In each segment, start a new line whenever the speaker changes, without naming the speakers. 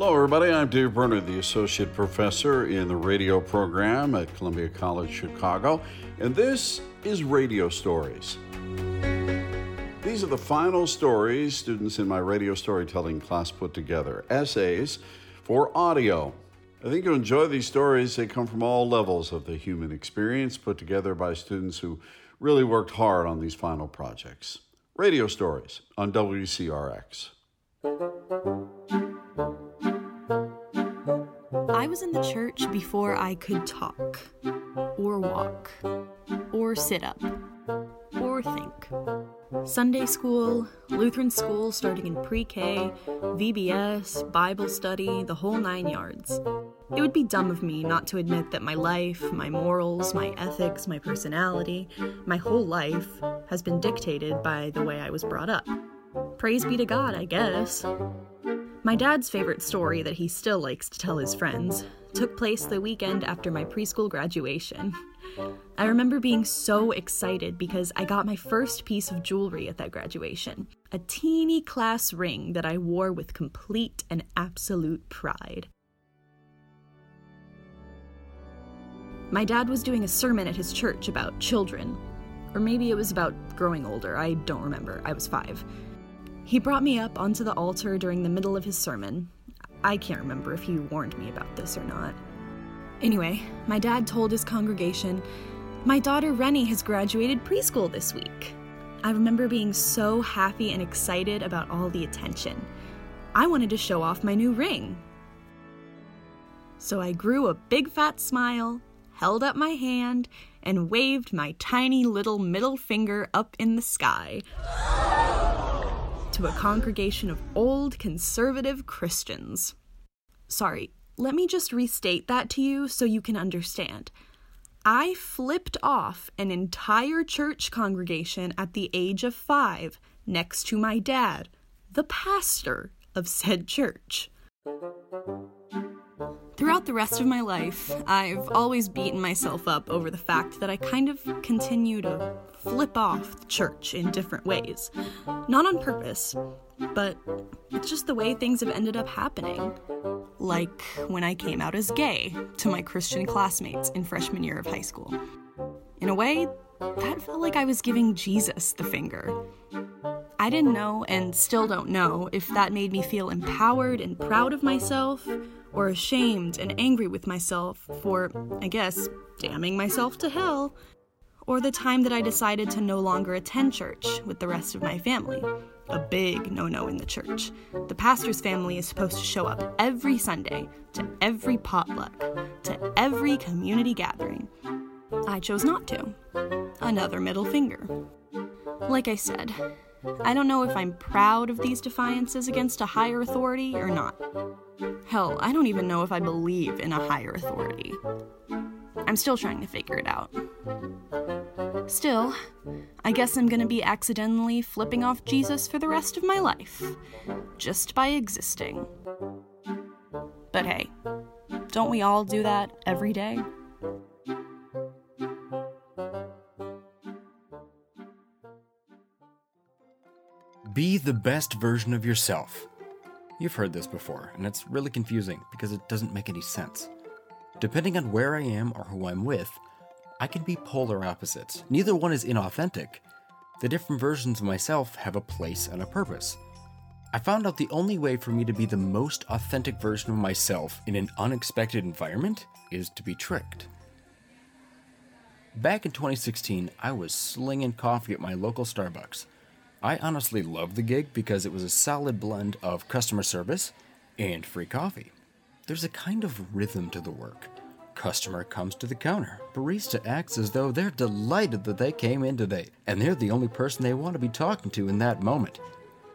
Hello, everybody. I'm Dave Brenner, the Associate Professor in the radio program at Columbia College Chicago, and this is Radio Stories. These are the final stories students in my radio storytelling class put together essays for audio. I think you'll enjoy these stories. They come from all levels of the human experience, put together by students who really worked hard on these final projects. Radio Stories on WCRX.
I was in the church before I could talk, or walk, or sit up, or think. Sunday school, Lutheran school starting in pre K, VBS, Bible study, the whole nine yards. It would be dumb of me not to admit that my life, my morals, my ethics, my personality, my whole life has been dictated by the way I was brought up. Praise be to God, I guess. My dad's favorite story that he still likes to tell his friends took place the weekend after my preschool graduation. I remember being so excited because I got my first piece of jewelry at that graduation a teeny class ring that I wore with complete and absolute pride. My dad was doing a sermon at his church about children, or maybe it was about growing older, I don't remember, I was five. He brought me up onto the altar during the middle of his sermon. I can't remember if he warned me about this or not. Anyway, my dad told his congregation, My daughter Rennie has graduated preschool this week. I remember being so happy and excited about all the attention. I wanted to show off my new ring. So I grew a big fat smile, held up my hand, and waved my tiny little middle finger up in the sky to a congregation of old conservative Christians. Sorry, let me just restate that to you so you can understand. I flipped off an entire church congregation at the age of five next to my dad, the pastor of said church. Throughout the rest of my life, I've always beaten myself up over the fact that I kind of continue to flip off the church in different ways. Not on purpose, but it's just the way things have ended up happening. Like when I came out as gay to my Christian classmates in freshman year of high school. In a way, that felt like I was giving Jesus the finger. I didn't know and still don't know if that made me feel empowered and proud of myself or ashamed and angry with myself for, I guess, damning myself to hell, or the time that I decided to no longer attend church with the rest of my family. A big no no in the church. The pastor's family is supposed to show up every Sunday to every potluck, to every community gathering. I chose not to. Another middle finger. Like I said, I don't know if I'm proud of these defiances against a higher authority or not. Hell, I don't even know if I believe in a higher authority. I'm still trying to figure it out. Still, I guess I'm gonna be accidentally flipping off Jesus for the rest of my life, just by existing. But hey, don't we all do that every day?
Be the best version of yourself. You've heard this before, and it's really confusing because it doesn't make any sense. Depending on where I am or who I'm with, I can be polar opposites. Neither one is inauthentic. The different versions of myself have a place and a purpose. I found out the only way for me to be the most authentic version of myself in an unexpected environment is to be tricked. Back in 2016, I was slinging coffee at my local Starbucks. I honestly loved the gig because it was a solid blend of customer service and free coffee. There's a kind of rhythm to the work. Customer comes to the counter. Barista acts as though they're delighted that they came in today, and they're the only person they want to be talking to in that moment.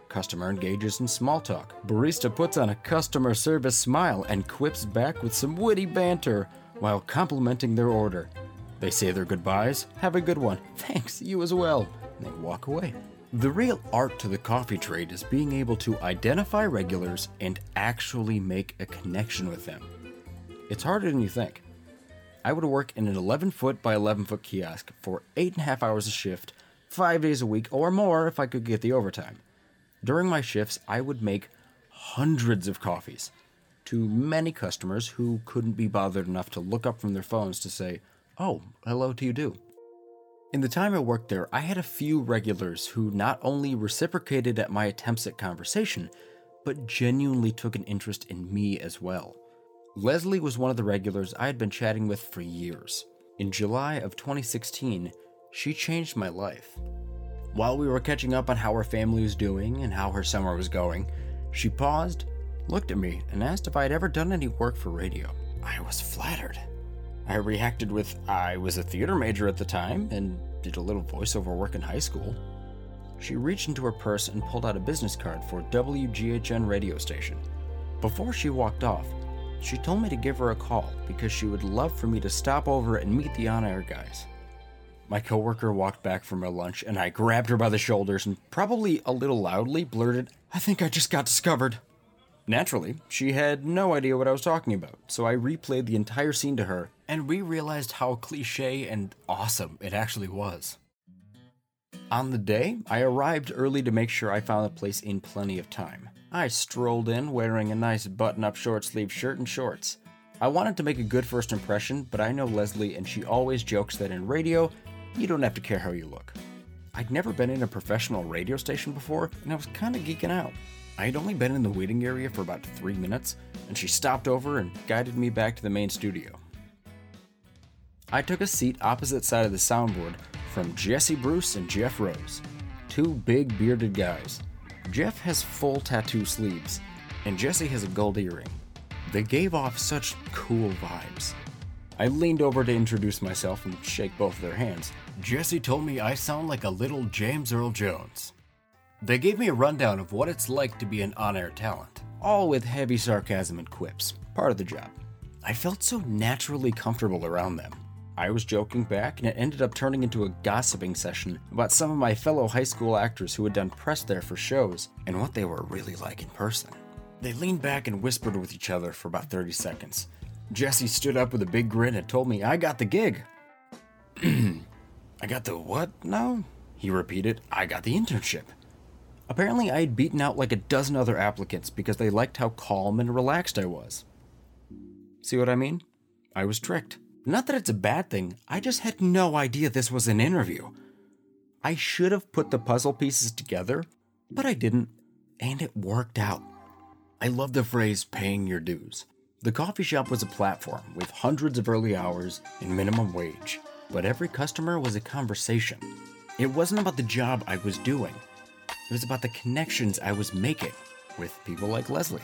Customer engages in small talk. Barista puts on a customer service smile and quips back with some witty banter while complimenting their order. They say their goodbyes, have a good one, thanks, you as well, and they walk away. The real art to the coffee trade is being able to identify regulars and actually make a connection with them. It's harder than you think. I would work in an 11 foot by 11 foot kiosk for 8.5 hours a shift, 5 days a week, or more if I could get the overtime. During my shifts, I would make hundreds of coffees. to many customers who couldn't be bothered enough to look up from their phones to say, Oh, hello to you do. In the time I worked there, I had a few regulars who not only reciprocated at my attempts at conversation, but genuinely took an interest in me as well. Leslie was one of the regulars I had been chatting with for years. In July of 2016, she changed my life. While we were catching up on how her family was doing and how her summer was going, she paused, looked at me, and asked if I had ever done any work for radio. I was flattered. I reacted with I was a theater major at the time and did a little voiceover work in high school. She reached into her purse and pulled out a business card for WGHN radio station. Before she walked off, she told me to give her a call because she would love for me to stop over and meet the on air guys. My coworker walked back from her lunch and I grabbed her by the shoulders and probably a little loudly blurted, I think I just got discovered. Naturally, she had no idea what I was talking about, so I replayed the entire scene to her and we realized how cliche and awesome it actually was. On the day, I arrived early to make sure I found the place in plenty of time. I strolled in wearing a nice button up short sleeve shirt and shorts. I wanted to make a good first impression, but I know Leslie and she always jokes that in radio, you don't have to care how you look. I'd never been in a professional radio station before, and I was kind of geeking out. I had only been in the waiting area for about three minutes, and she stopped over and guided me back to the main studio. I took a seat opposite side of the soundboard from Jesse Bruce and Jeff Rose, two big bearded guys. Jeff has full tattoo sleeves, and Jesse has a gold earring. They gave off such cool vibes. I leaned over to introduce myself and shake both of their hands. Jesse told me I sound like a little James Earl Jones. They gave me a rundown of what it's like to be an on air talent, all with heavy sarcasm and quips, part of the job. I felt so naturally comfortable around them. I was joking back, and it ended up turning into a gossiping session about some of my fellow high school actors who had done press there for shows and what they were really like in person. They leaned back and whispered with each other for about 30 seconds. Jesse stood up with a big grin and told me I got the gig. I got the what now? He repeated. I got the internship. Apparently, I had beaten out like a dozen other applicants because they liked how calm and relaxed I was. See what I mean? I was tricked. Not that it's a bad thing, I just had no idea this was an interview. I should have put the puzzle pieces together, but I didn't, and it worked out. I love the phrase paying your dues. The coffee shop was a platform with hundreds of early hours and minimum wage, but every customer was a conversation. It wasn't about the job I was doing, it was about the connections I was making with people like Leslie,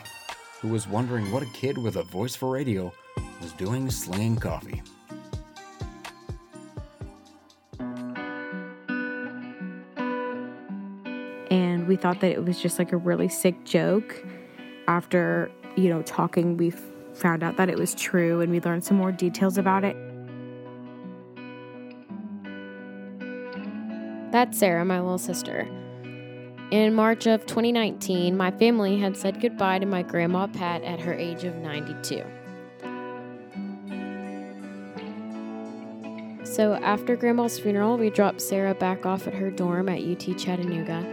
who was wondering what a kid with a voice for radio was doing slinging coffee.
And we thought that it was just like a really sick joke. After, you know, talking, we found out that it was true and we learned some more details about it.
That's Sarah, my little sister. In March of 2019, my family had said goodbye to my grandma Pat at her age of 92. So after Grandma's funeral, we dropped Sarah back off at her dorm at UT Chattanooga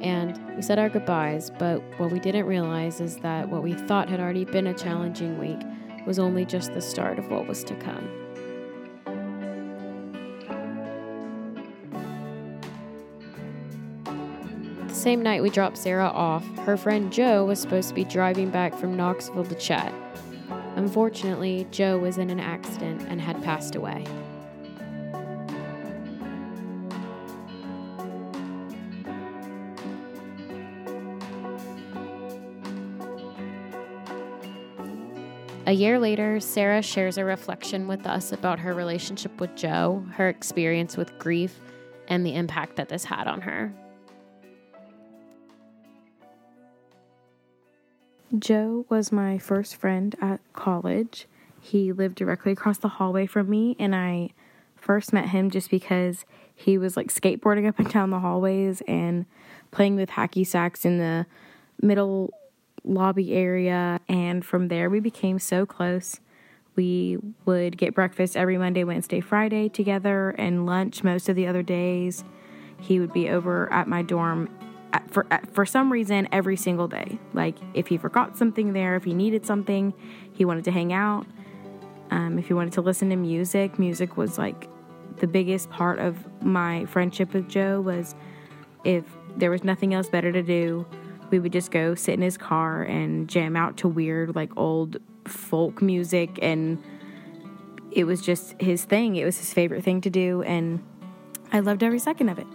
and we said our goodbyes. But what we didn't realize is that what we thought had already been a challenging week was only just the start of what was to come. Same night we dropped Sarah off, her friend Joe was supposed to be driving back from Knoxville to chat. Unfortunately, Joe was in an accident and had passed away. A year later, Sarah shares a reflection with us about her relationship with Joe, her experience with grief, and the impact that this had on her.
Joe was my first friend at college. He lived directly across the hallway from me, and I first met him just because he was like skateboarding up and down the hallways and playing with hacky sacks in the middle lobby area. And from there, we became so close. We would get breakfast every Monday, Wednesday, Friday together, and lunch most of the other days. He would be over at my dorm for for some reason every single day. Like if he forgot something there, if he needed something, he wanted to hang out. Um, if he wanted to listen to music, music was like the biggest part of my friendship with Joe. Was if there was nothing else better to do, we would just go sit in his car and jam out to weird like old folk music and it was just his thing. It was his favorite thing to do and I loved every second of it.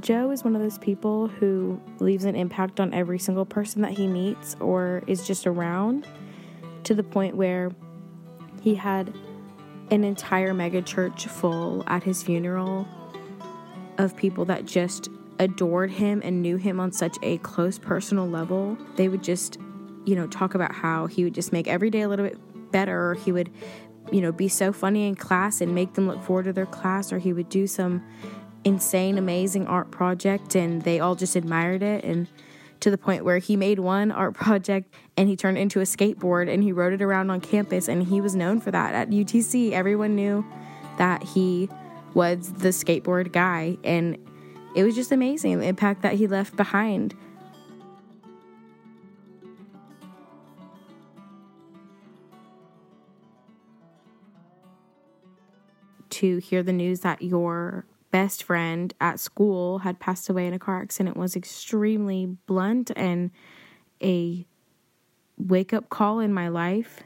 Joe is one of those people who leaves an impact on every single person that he meets or is just around to the point where he had an entire mega church full at his funeral of people that just adored him and knew him on such a close personal level. They would just, you know, talk about how he would just make every day a little bit better. He would, you know, be so funny in class and make them look forward to their class, or he would do some insane, amazing art project and they all just admired it. And to the point where he made one art project and he turned it into a skateboard and he rode it around on campus and he was known for that at UTC. Everyone knew that he was the skateboard guy and it was just amazing the impact that he left behind. To hear the news that your best friend at school had passed away in a car accident was extremely blunt and a wake up call in my life.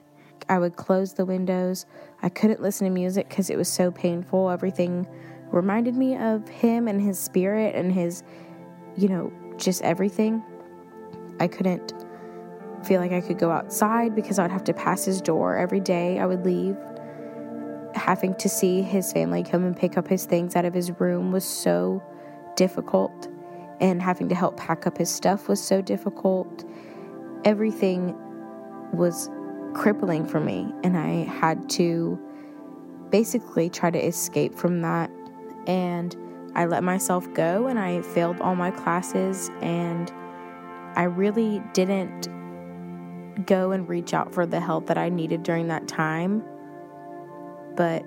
I would close the windows. I couldn't listen to music because it was so painful. Everything reminded me of him and his spirit and his, you know, just everything. I couldn't feel like I could go outside because I would have to pass his door every day. I would leave having to see his family come and pick up his things out of his room was so difficult, and having to help pack up his stuff was so difficult. Everything was crippling for me, and I had to basically try to escape from that. And I let myself go, and I failed all my classes, and I really didn't go and reach out for the help that I needed during that time but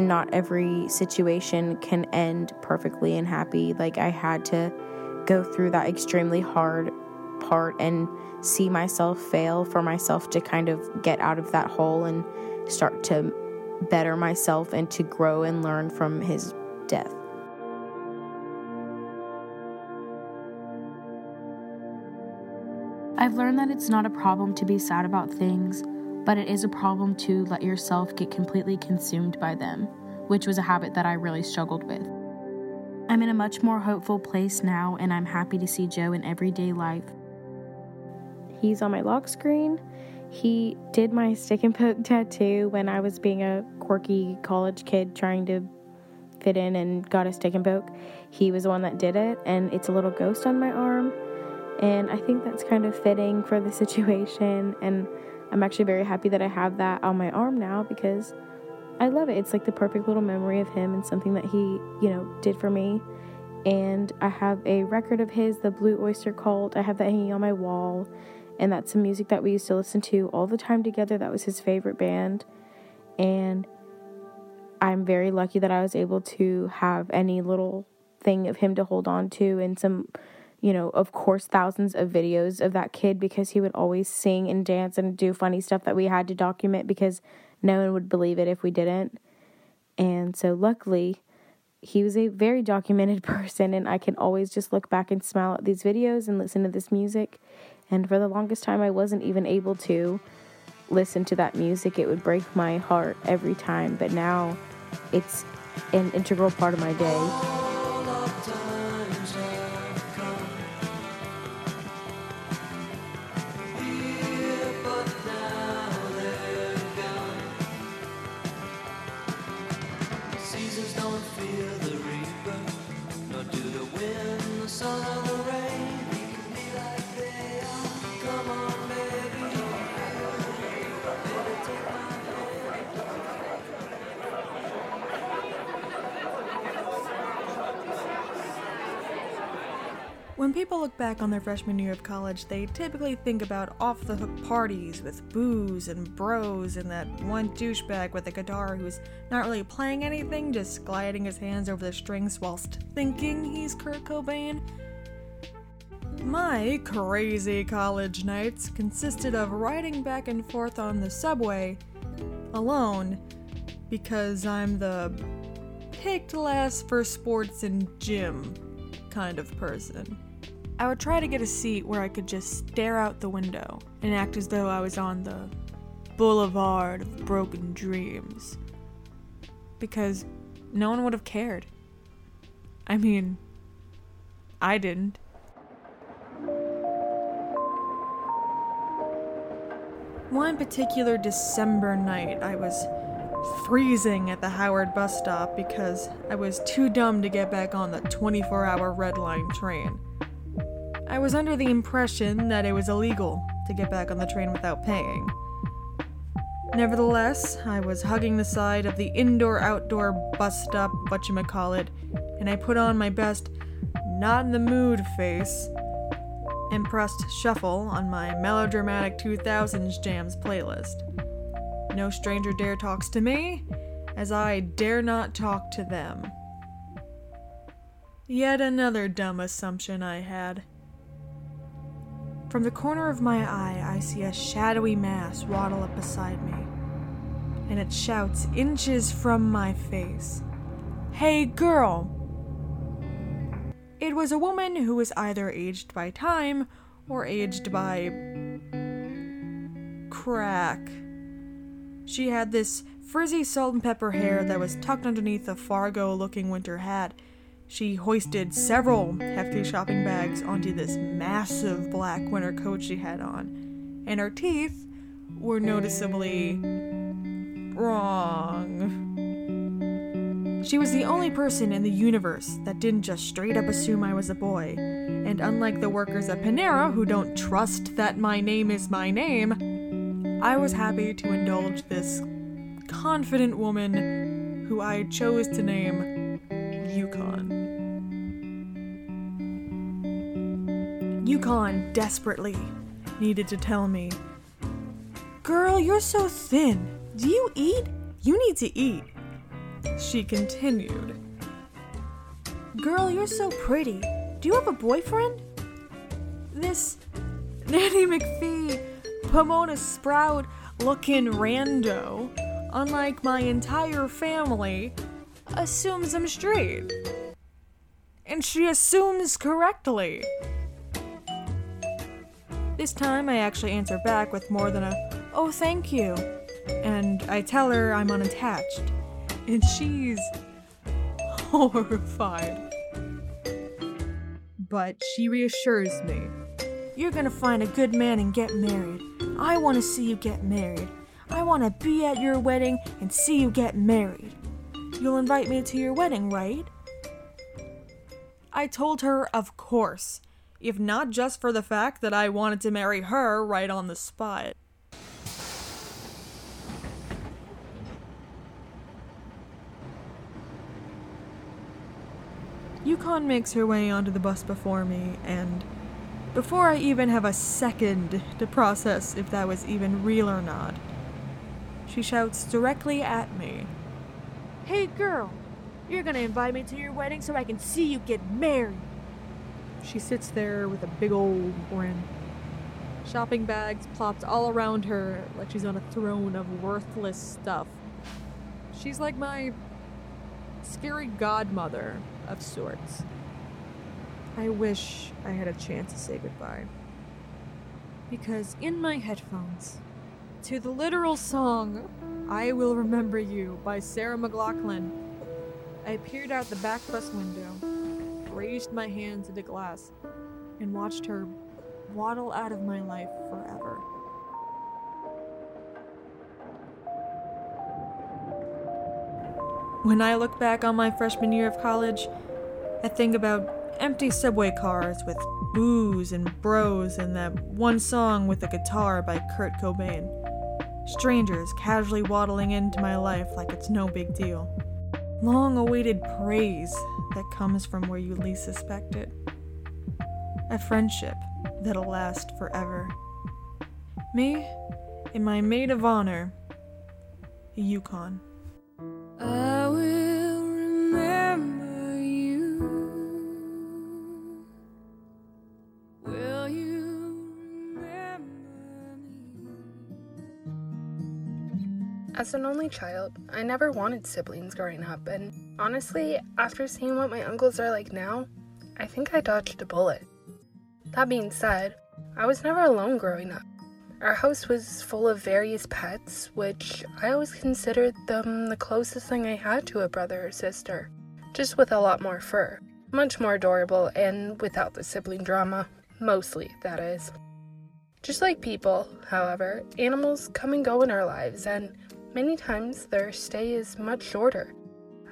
not every situation can end perfectly and happy. Like, I had to go through that extremely hard part and see myself fail for myself to kind of get out of that hole and start to better myself and to grow and learn from his death. I've learned that it's not a problem to be sad about things but it is a problem to let yourself get completely consumed by them, which was a habit that I really struggled with. I'm in a much more hopeful place now, and I'm happy to see Joe in everyday life. He's on my lock screen. He did my stick and poke tattoo when I was being a quirky college kid trying to fit in and got a stick and poke. He was the one that did it, and it's a little ghost on my arm. And I think that's kind of fitting for the situation. And I'm actually very happy that I have that on my arm now because I love it. It's like the perfect little memory of him and something that he, you know, did for me. And I have a record of his, the Blue Oyster Cult. I have that hanging on my wall. And that's some music that we used to listen to all the time together. That was his favorite band. And I'm very lucky that I was able to have any little thing of him to hold on to and some you know, of course, thousands of videos of that kid because he would always sing and dance and do funny stuff that we had to document because no one would believe it if we didn't. And so, luckily, he was a very documented person, and I can always just look back and smile at these videos and listen to this music. And for the longest time, I wasn't even able to listen to that music. It would break my heart every time, but now it's an integral part of my day.
When people look back on their freshman year of college, they typically think about off the hook parties with booze and bros and that one douchebag with a guitar who's not really playing anything, just gliding his hands over the strings whilst thinking he's Kurt Cobain. My crazy college nights consisted of riding back and forth on the subway alone because I'm the picked last for sports and gym kind of person. I would try to get a seat where I could just stare out the window and act as though I was on the boulevard of broken dreams. Because no one would have cared. I mean, I didn't. One particular December night, I was freezing at the Howard bus stop because I was too dumb to get back on the 24 hour Red Line train. I was under the impression that it was illegal to get back on the train without paying. Nevertheless, I was hugging the side of the indoor outdoor bus stop whatchamacallit, and I put on my best not in the mood face and pressed shuffle on my melodramatic 2000s jams playlist. No stranger dare talks to me, as I dare not talk to them. Yet another dumb assumption I had. From the corner of my eye, I see a shadowy mass waddle up beside me, and it shouts inches from my face Hey, girl! It was a woman who was either aged by time or aged by. crack. She had this frizzy salt and pepper hair that was tucked underneath a Fargo looking winter hat she hoisted several hefty shopping bags onto this massive black winter coat she had on, and her teeth were noticeably wrong. She was the only person in the universe that didn't just straight up assume I was a boy, and unlike the workers at Panera who don't trust that my name is my name, I was happy to indulge this confident woman who I chose to name Yukon. Yukon desperately needed to tell me, Girl, you're so thin. Do you eat? You need to eat. She continued, Girl, you're so pretty. Do you have a boyfriend? This Nanny McPhee, Pomona Sprout looking rando, unlike my entire family, assumes I'm straight. And she assumes correctly. This time I actually answer back with more than a, oh, thank you. And I tell her I'm unattached. And she's horrified. But she reassures me. You're gonna find a good man and get married. I wanna see you get married. I wanna be at your wedding and see you get married. You'll invite me to your wedding, right? I told her, of course if not just for the fact that I wanted to marry her right on the spot. Yukon makes her way onto the bus before me, and before I even have a second to process if that was even real or not, she shouts directly at me Hey girl, you're gonna invite me to your wedding so I can see you get married. She sits there with a big old grin. Shopping bags plopped all around her like she's on a throne of worthless stuff. She's like my scary godmother of sorts. I wish I had a chance to say goodbye. Because in my headphones, to the literal song I Will Remember You by Sarah McLachlan, I peered out the back bus window raised my hands to the glass and watched her waddle out of my life forever. When I look back on my freshman year of college, I think about empty subway cars with booze and bros and that one song with a guitar by Kurt Cobain. Strangers casually waddling into my life like it's no big deal. Long awaited praise that comes from where you least suspect it. a friendship that'll last forever. Me, in my maid of honor, Yukon.
I
As an only child, I never wanted siblings growing up, and honestly, after seeing what my uncles are like now, I think I dodged a bullet. That being said, I was never alone growing up. Our house was full of various pets, which I always considered them the closest thing I had to a brother or sister, just with a lot more fur. Much more adorable and without the sibling drama. Mostly, that is. Just like people, however, animals come and go in our lives, and many times their stay is much shorter.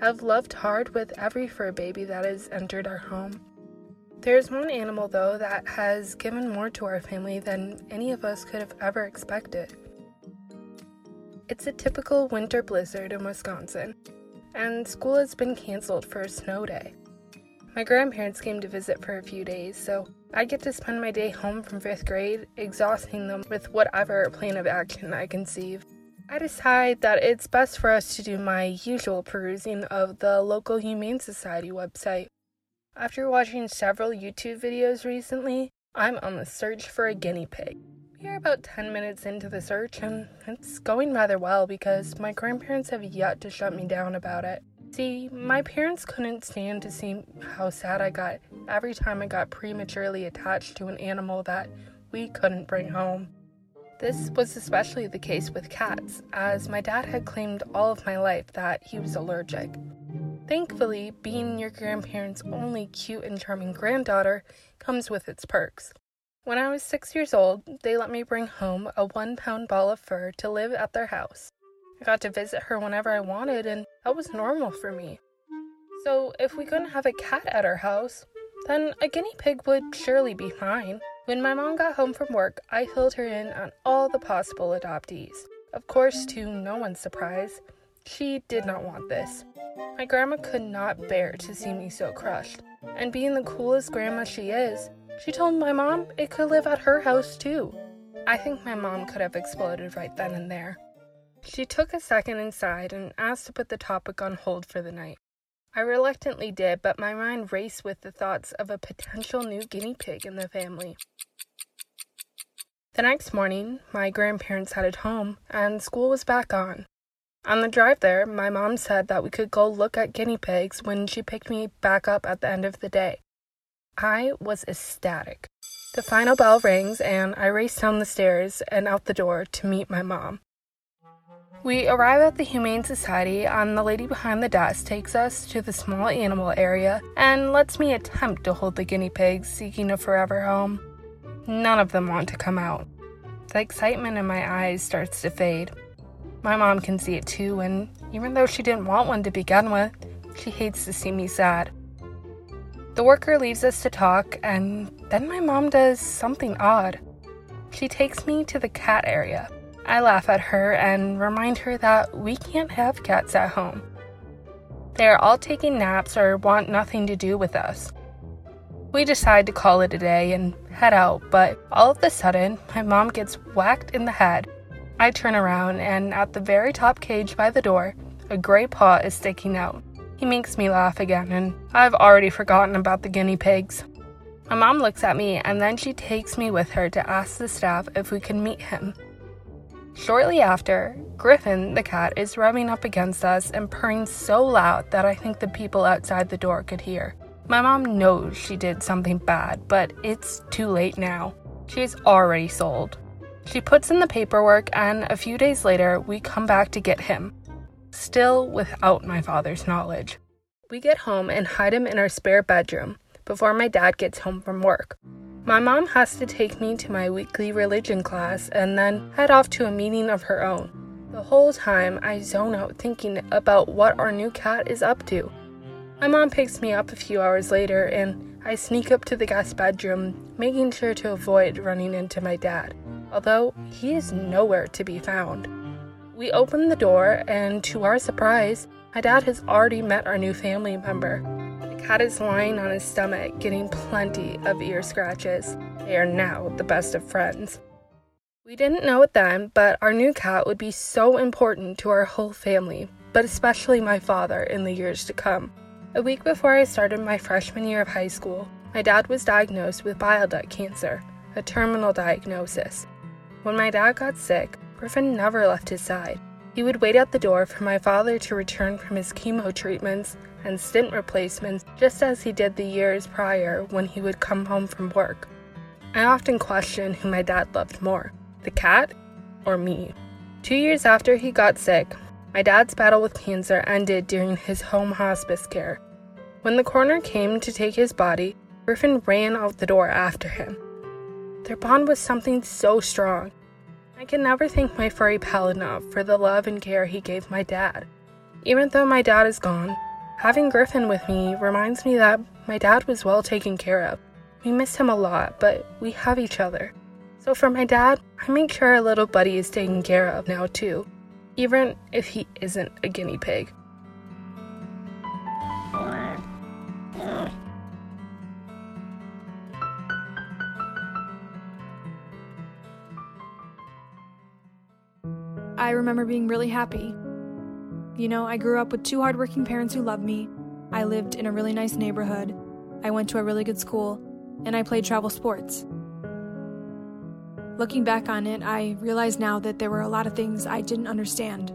I've loved hard with every fur baby that has entered our home. There's one animal, though, that has given more to our family than any of us could have ever expected. It's a typical winter blizzard in Wisconsin, and school has been canceled for a snow day. My grandparents came to visit for a few days, so I get to spend my day home from fifth grade, exhausting them with whatever plan of action I conceive. I decide that it's best for us to do my usual perusing of the local Humane Society website. After watching several YouTube videos recently, I'm on the search for a guinea pig. We are about 10 minutes into the search, and it's going rather well because my grandparents have yet to shut me down about it. See, my parents couldn't stand to see how sad I got every time I got prematurely attached to an animal that we couldn't bring home. This was especially the case with cats, as my dad had claimed all of my life that he was allergic. Thankfully, being your grandparents' only cute and charming granddaughter comes with its perks. When I was six years old, they let me bring home a one pound ball of fur to live at their house. I got to visit her whenever I wanted, and that was normal for me. So, if we couldn't have a cat at our house, then a guinea pig would surely be fine. When my mom got home from work, I filled her in on all the possible adoptees. Of course, to no one's surprise, she did not want this. My grandma could not bear to see me so crushed, and being the coolest grandma she is, she told my mom it could live at her house too. I think my mom could have exploded right then and there. She took a second inside and asked to put the topic on hold for the night. I reluctantly did, but my mind raced with the thoughts of a potential new guinea pig in the family. The next morning, my grandparents headed home, and school was back on. On the drive there, my mom said that we could go look at guinea pigs when she picked me back up at the end of the day. I was ecstatic. The final bell rings, and I race down the stairs and out the door to meet my mom. We arrive at the Humane Society, and the lady behind the desk takes us to the small animal area and lets me attempt to hold the guinea pigs seeking a forever home. None of them want to come out. The excitement in my eyes starts to fade. My mom can see it too, and even though she didn't want one to begin with, she hates to see me sad. The worker leaves us to talk, and then my mom does something odd. She takes me to the cat area. I laugh at her and remind her that we can't have cats at home. They are all taking naps or want nothing to do with us. We decide to call it a day and head out, but all of a sudden, my mom gets whacked in the head I turn around, and at the very top cage by the door, a gray paw is sticking out. He makes me laugh again, and I've already forgotten about the guinea pigs. My mom looks at me, and then she takes me with her to ask the staff if we can meet him. Shortly after, Griffin, the cat, is rubbing up against us and purring so loud that I think the people outside the door could hear. My mom knows she did something bad, but it's too late now. She's already sold. She puts in the paperwork, and a few days later, we come back to get him. Still without my father's knowledge. We get home and hide him in our spare bedroom before my dad gets home from work. My mom has to take me to my weekly religion class and then head off to a meeting of her own. The whole time, I zone out thinking about what our new cat is up to. My mom picks me up a few hours later, and I sneak up to the guest bedroom, making sure to avoid running into my dad although he is nowhere to be found. We open the door, and to our surprise, my dad has already met our new family member. The cat is lying on his stomach, getting plenty of ear scratches. They are now the best of friends. We didn't know it then, but our new cat would be so important to our whole family, but especially my father in the years to come. A week before I started my freshman year of high school, my dad was diagnosed with bile duct cancer, a terminal diagnosis. When my dad got sick, Griffin never left his side. He would wait at the door for my father to return from his chemo treatments and stent replacements just as he did the years prior when he would come home from work. I often question who my dad loved more the cat or me. Two years after he got sick, my dad's battle with cancer ended during his home hospice care. When the coroner came to take his body, Griffin ran out the door after him. Their bond was something so strong. I can never thank my furry pal enough for the love and care he gave my dad. Even though my dad is gone, having Griffin with me reminds me that my dad was well taken care of. We miss him a lot, but we have each other. So for my dad, I make sure our little buddy is taken care of now too, even if he isn't a guinea pig.
I remember being really happy. You know, I grew up with two hardworking parents who loved me. I lived in a really nice neighborhood. I went to a really good school, and I played travel sports. Looking back on it, I realize now that there were a lot of things I didn't understand.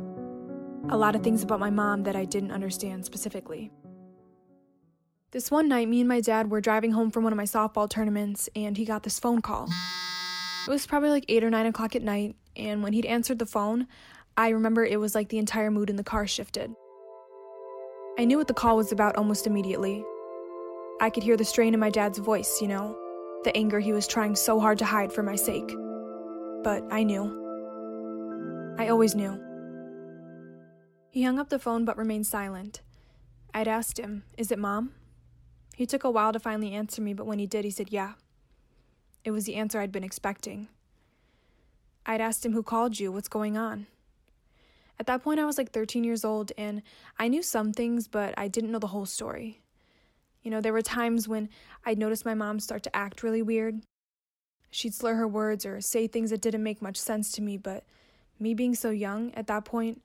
A lot of things about my mom that I didn't understand specifically. This one night, me and my dad were driving home from one of my softball tournaments, and he got this phone call. It was probably like 8 or 9 o'clock at night, and when he'd answered the phone, I remember it was like the entire mood in the car shifted. I knew what the call was about almost immediately. I could hear the strain in my dad's voice, you know, the anger he was trying so hard to hide for my sake. But I knew. I always knew. He hung up the phone but remained silent. I'd asked him, Is it mom? He took a while to finally answer me, but when he did, he said, Yeah. It was the answer I'd been expecting. I'd asked him, Who called you? What's going on? At that point, I was like 13 years old, and I knew some things, but I didn't know the whole story. You know, there were times when I'd notice my mom start to act really weird. She'd slur her words or say things that didn't make much sense to me, but me being so young at that point,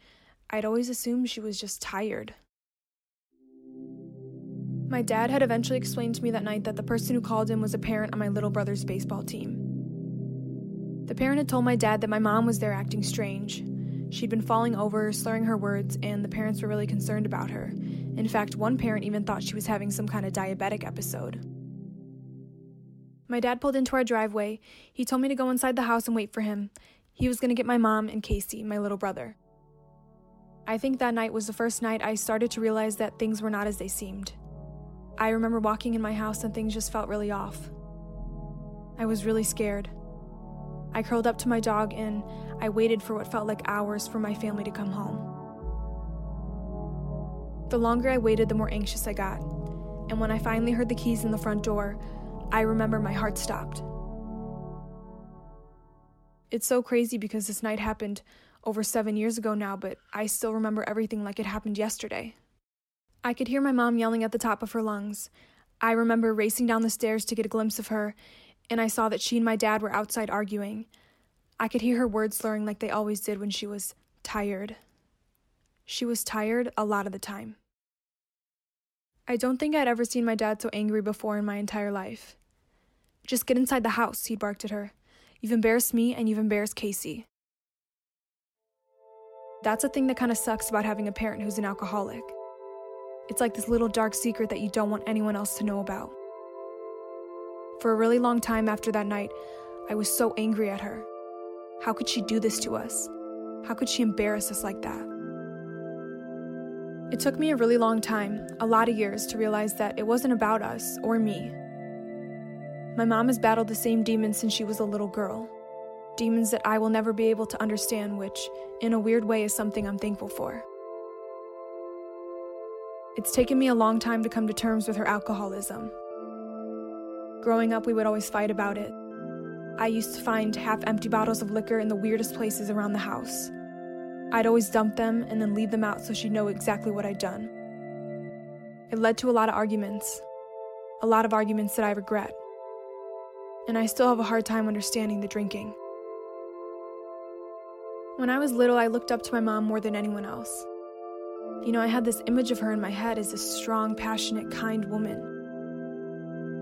I'd always assumed she was just tired. My dad had eventually explained to me that night that the person who called him was a parent on my little brother's baseball team. The parent had told my dad that my mom was there acting strange. She'd been falling over, slurring her words, and the parents were really concerned about her. In fact, one parent even thought she was having some kind of diabetic episode. My dad pulled into our driveway. He told me to go inside the house and wait for him. He was going to get my mom and Casey, my little brother. I think that night was the first night I started to realize that things were not as they seemed. I remember walking in my house and things just felt really off. I was really scared. I curled up to my dog and I waited for what felt like hours for my family to come home. The longer I waited, the more anxious I got. And when I finally heard the keys in the front door, I remember my heart stopped. It's so crazy because this night happened over seven years ago now, but I still remember everything like it happened yesterday. I could hear my mom yelling at the top of her lungs. I remember racing down the stairs to get a glimpse of her, and I saw that she and my dad were outside arguing. I could hear her words slurring like they always did when she was tired. She was tired a lot of the time. I don't think I'd ever seen my dad so angry before in my entire life. Just get inside the house, he barked at her. You've embarrassed me and you've embarrassed Casey. That's a thing that kind of sucks about having a parent who's an alcoholic. It's like this little dark secret that you don't want anyone else to know about. For a really long time after that night, I was so angry at her. How could she do this to us? How could she embarrass us like that? It took me a really long time, a lot of years, to realize that it wasn't about us or me. My mom has battled the same demons since she was a little girl. Demons that I will never be able to understand, which, in a weird way, is something I'm thankful for. It's taken me a long time to come to terms with her alcoholism. Growing up, we would always fight about it. I used to find half empty bottles of liquor in the weirdest places around the house. I'd always dump them and then leave them out so she'd know exactly what I'd done. It led to a lot of arguments, a lot of arguments that I regret. And I still have a hard time understanding the drinking. When I was little, I looked up to my mom more than anyone else. You know, I had this image of her in my head as a strong, passionate, kind woman.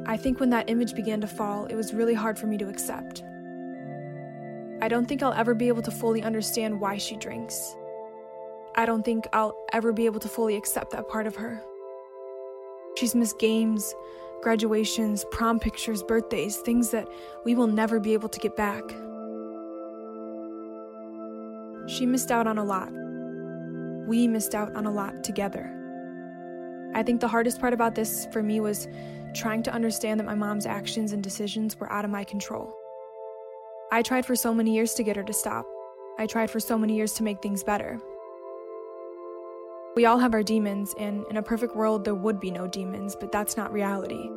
I think when that image began to fall, it was really hard for me to accept. I don't think I'll ever be able to fully understand why she drinks. I don't think I'll ever be able to fully accept that part of her. She's missed games, graduations, prom pictures, birthdays, things that we will never be able to get back. She missed out on a lot. We missed out on a lot together. I think the hardest part about this for me was trying to understand that my mom's actions and decisions were out of my control. I tried for so many years to get her to stop. I tried for so many years to make things better. We all have our demons, and in a perfect world, there would be no demons, but that's not reality.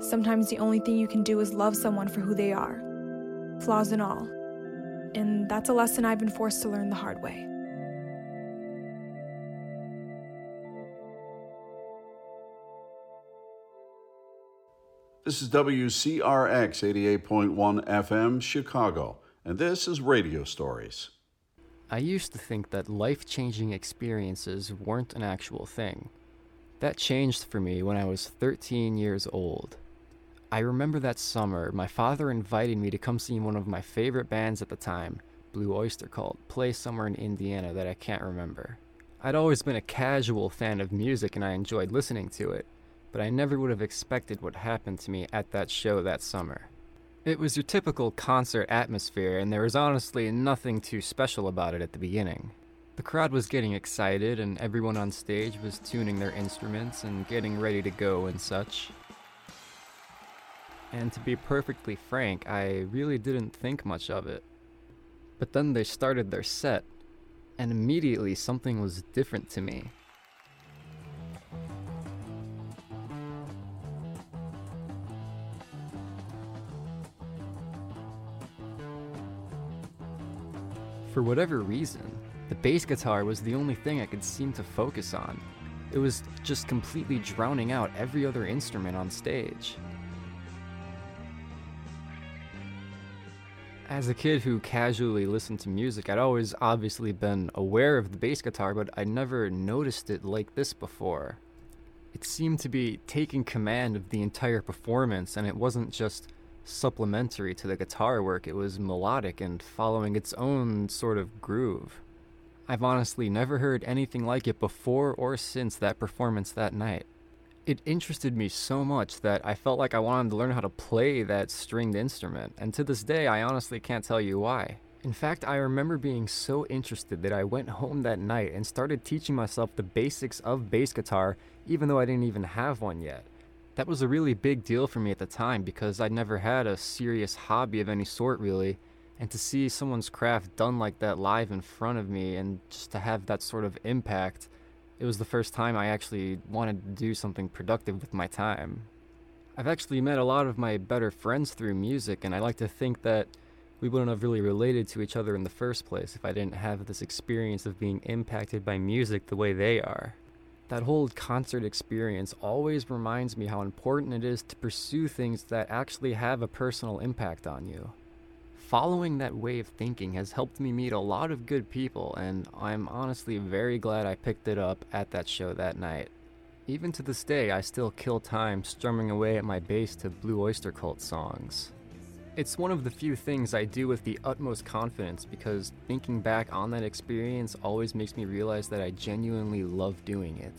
Sometimes the only thing you can do is love someone for who they are, flaws and all. And that's a lesson I've been forced to learn the hard way.
This is WCRX 88.1 FM, Chicago, and this is Radio Stories.
I used to think that life changing experiences weren't an actual thing. That changed for me when I was 13 years old. I remember that summer, my father invited me to come see one of my favorite bands at the time, Blue Oyster Cult, play somewhere in Indiana that I can't remember. I'd always been a casual fan of music and I enjoyed listening to it, but I never would have expected what happened to me at that show that summer. It was your typical concert atmosphere, and there was honestly nothing too special about it at the beginning. The crowd was getting excited, and everyone on stage was tuning their instruments and getting ready to go and such. And to be perfectly frank, I really didn't think much of it. But then they started their set, and immediately something was different to me. For whatever reason, the bass guitar was the only thing I could seem to focus on. It was just completely drowning out every other instrument on stage. As a kid who casually listened to music, I'd always obviously been aware of the bass guitar, but I'd never noticed it like this before. It seemed to be taking command of the entire performance, and it wasn't just supplementary to the guitar work, it was melodic and following its own sort of groove. I've honestly never heard anything like it before or since that performance that night. It interested me so much that I felt like I wanted to learn how to play that stringed instrument, and to this day, I honestly can't tell you why. In fact, I remember being so interested that I went home that night and started teaching myself the basics of bass guitar, even though I didn't even have one yet. That was a really big deal for me at the time because I'd never had a serious hobby of any sort, really. And to see someone's craft done like that live in front of me and just to have that sort of impact, it was the first time I actually wanted to do something productive with my time. I've actually met a lot of my better friends through music, and I like to think that we wouldn't have really related to each other in the first place if I didn't have this experience of being impacted by music the way they are. That whole concert experience always reminds me how important it is to pursue things that actually have a personal impact on you. Following that way of thinking has helped me meet a lot of good people, and I'm honestly very glad I picked it up at that show that night. Even to this day, I still kill time strumming away at my bass to Blue Oyster Cult songs. It's one of the few things I do with the utmost confidence because thinking back on that experience always makes me realize that I genuinely love doing it.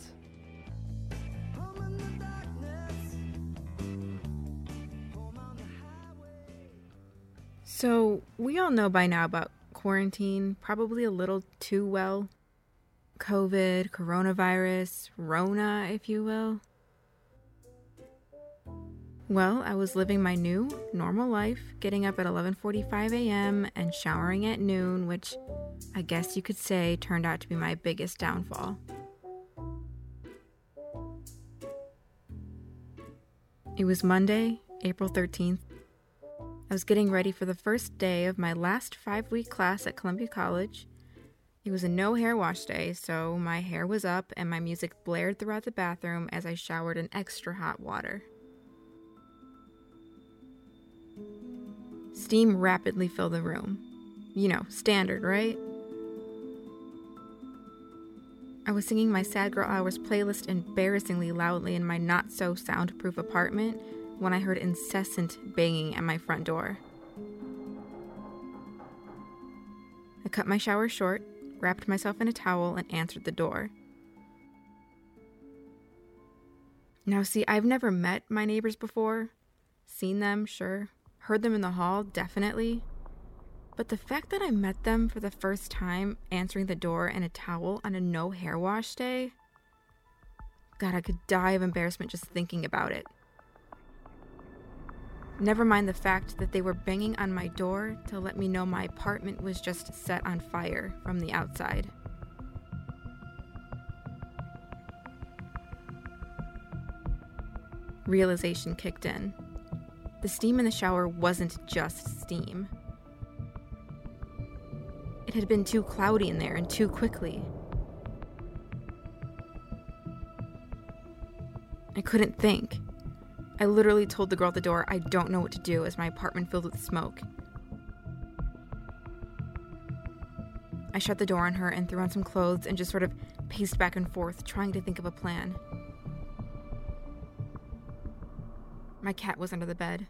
So, we all know by now about quarantine, probably a little too well. COVID, coronavirus, Rona, if you will. Well, I was living my new normal life, getting up at 11:45 a.m. and showering at noon, which I guess you could say turned out to be my biggest downfall. It was Monday, April 13th. I was getting ready for the first day of my last 5-week class at Columbia College. It was a no hair wash day, so my hair was up and my music blared throughout the bathroom as I showered in extra hot water. Steam rapidly filled the room. You know, standard, right? I was singing my Sad Girl Hours playlist embarrassingly loudly in my not so soundproof apartment when I heard incessant banging at my front door. I cut my shower short, wrapped myself in a towel, and answered the door. Now, see, I've never met my neighbors before. Seen them, sure. Heard them in the hall, definitely. But the fact that I met them for the first time answering the door in a towel on a no hair wash day. God, I could die of embarrassment just thinking about it. Never mind the fact that they were banging on my door to let me know my apartment was just set on fire from the outside. Realization kicked in. The steam in the shower wasn't just steam. It had been too cloudy in there and too quickly. I couldn't think. I literally told the girl at the door I don't know what to do as my apartment filled with smoke. I shut the door on her and threw on some clothes and just sort of paced back and forth, trying to think of a plan. My cat was under the bed.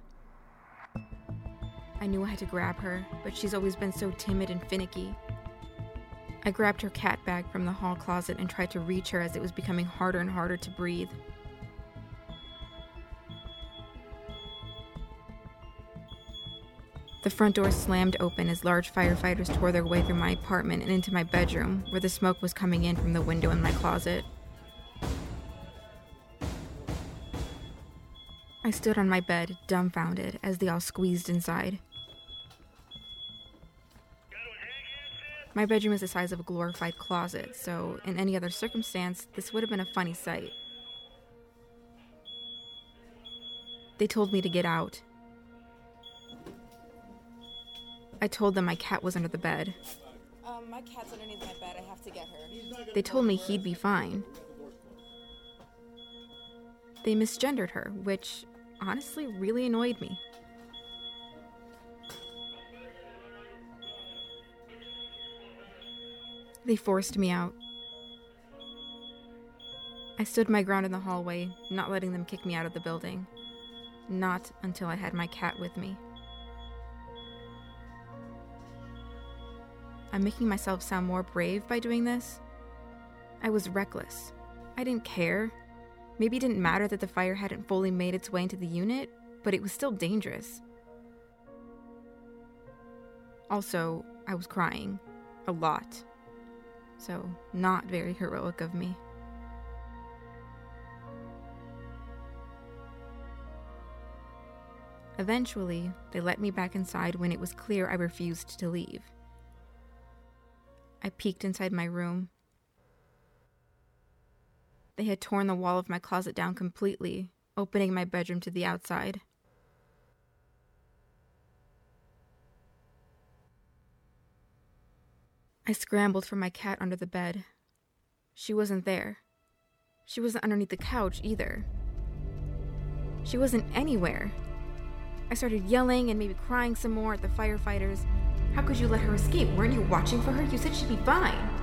I knew I had to grab her, but she's always been so timid and finicky. I grabbed her cat bag from the hall closet and tried to reach her as it was becoming harder and harder to breathe. The front door slammed open as large firefighters tore their way through my apartment and into my bedroom, where the smoke was coming in from the window in my closet. I stood on my bed, dumbfounded, as they all squeezed inside. My bedroom is the size of a glorified closet, so in any other circumstance, this would have been a funny sight. They told me to get out. I told them my cat was under the bed.
Um, my cat's underneath my bed. I have to get her.
They told me he'd be fine. They misgendered her, which honestly really annoyed me. They forced me out. I stood my ground in the hallway, not letting them kick me out of the building. Not until I had my cat with me. I'm making myself sound more brave by doing this. I was reckless. I didn't care. Maybe it didn't matter that the fire hadn't fully made its way into the unit, but it was still dangerous. Also, I was crying. A lot. So, not very heroic of me. Eventually, they let me back inside when it was clear I refused to leave. I peeked inside my room. They had torn the wall of my closet down completely, opening my bedroom to the outside. I scrambled for my cat under the bed. She wasn't there. She wasn't underneath the couch either. She wasn't anywhere. I started yelling and maybe crying some more at the firefighters. How could you let her escape? Weren't you watching for her? You said she'd be fine.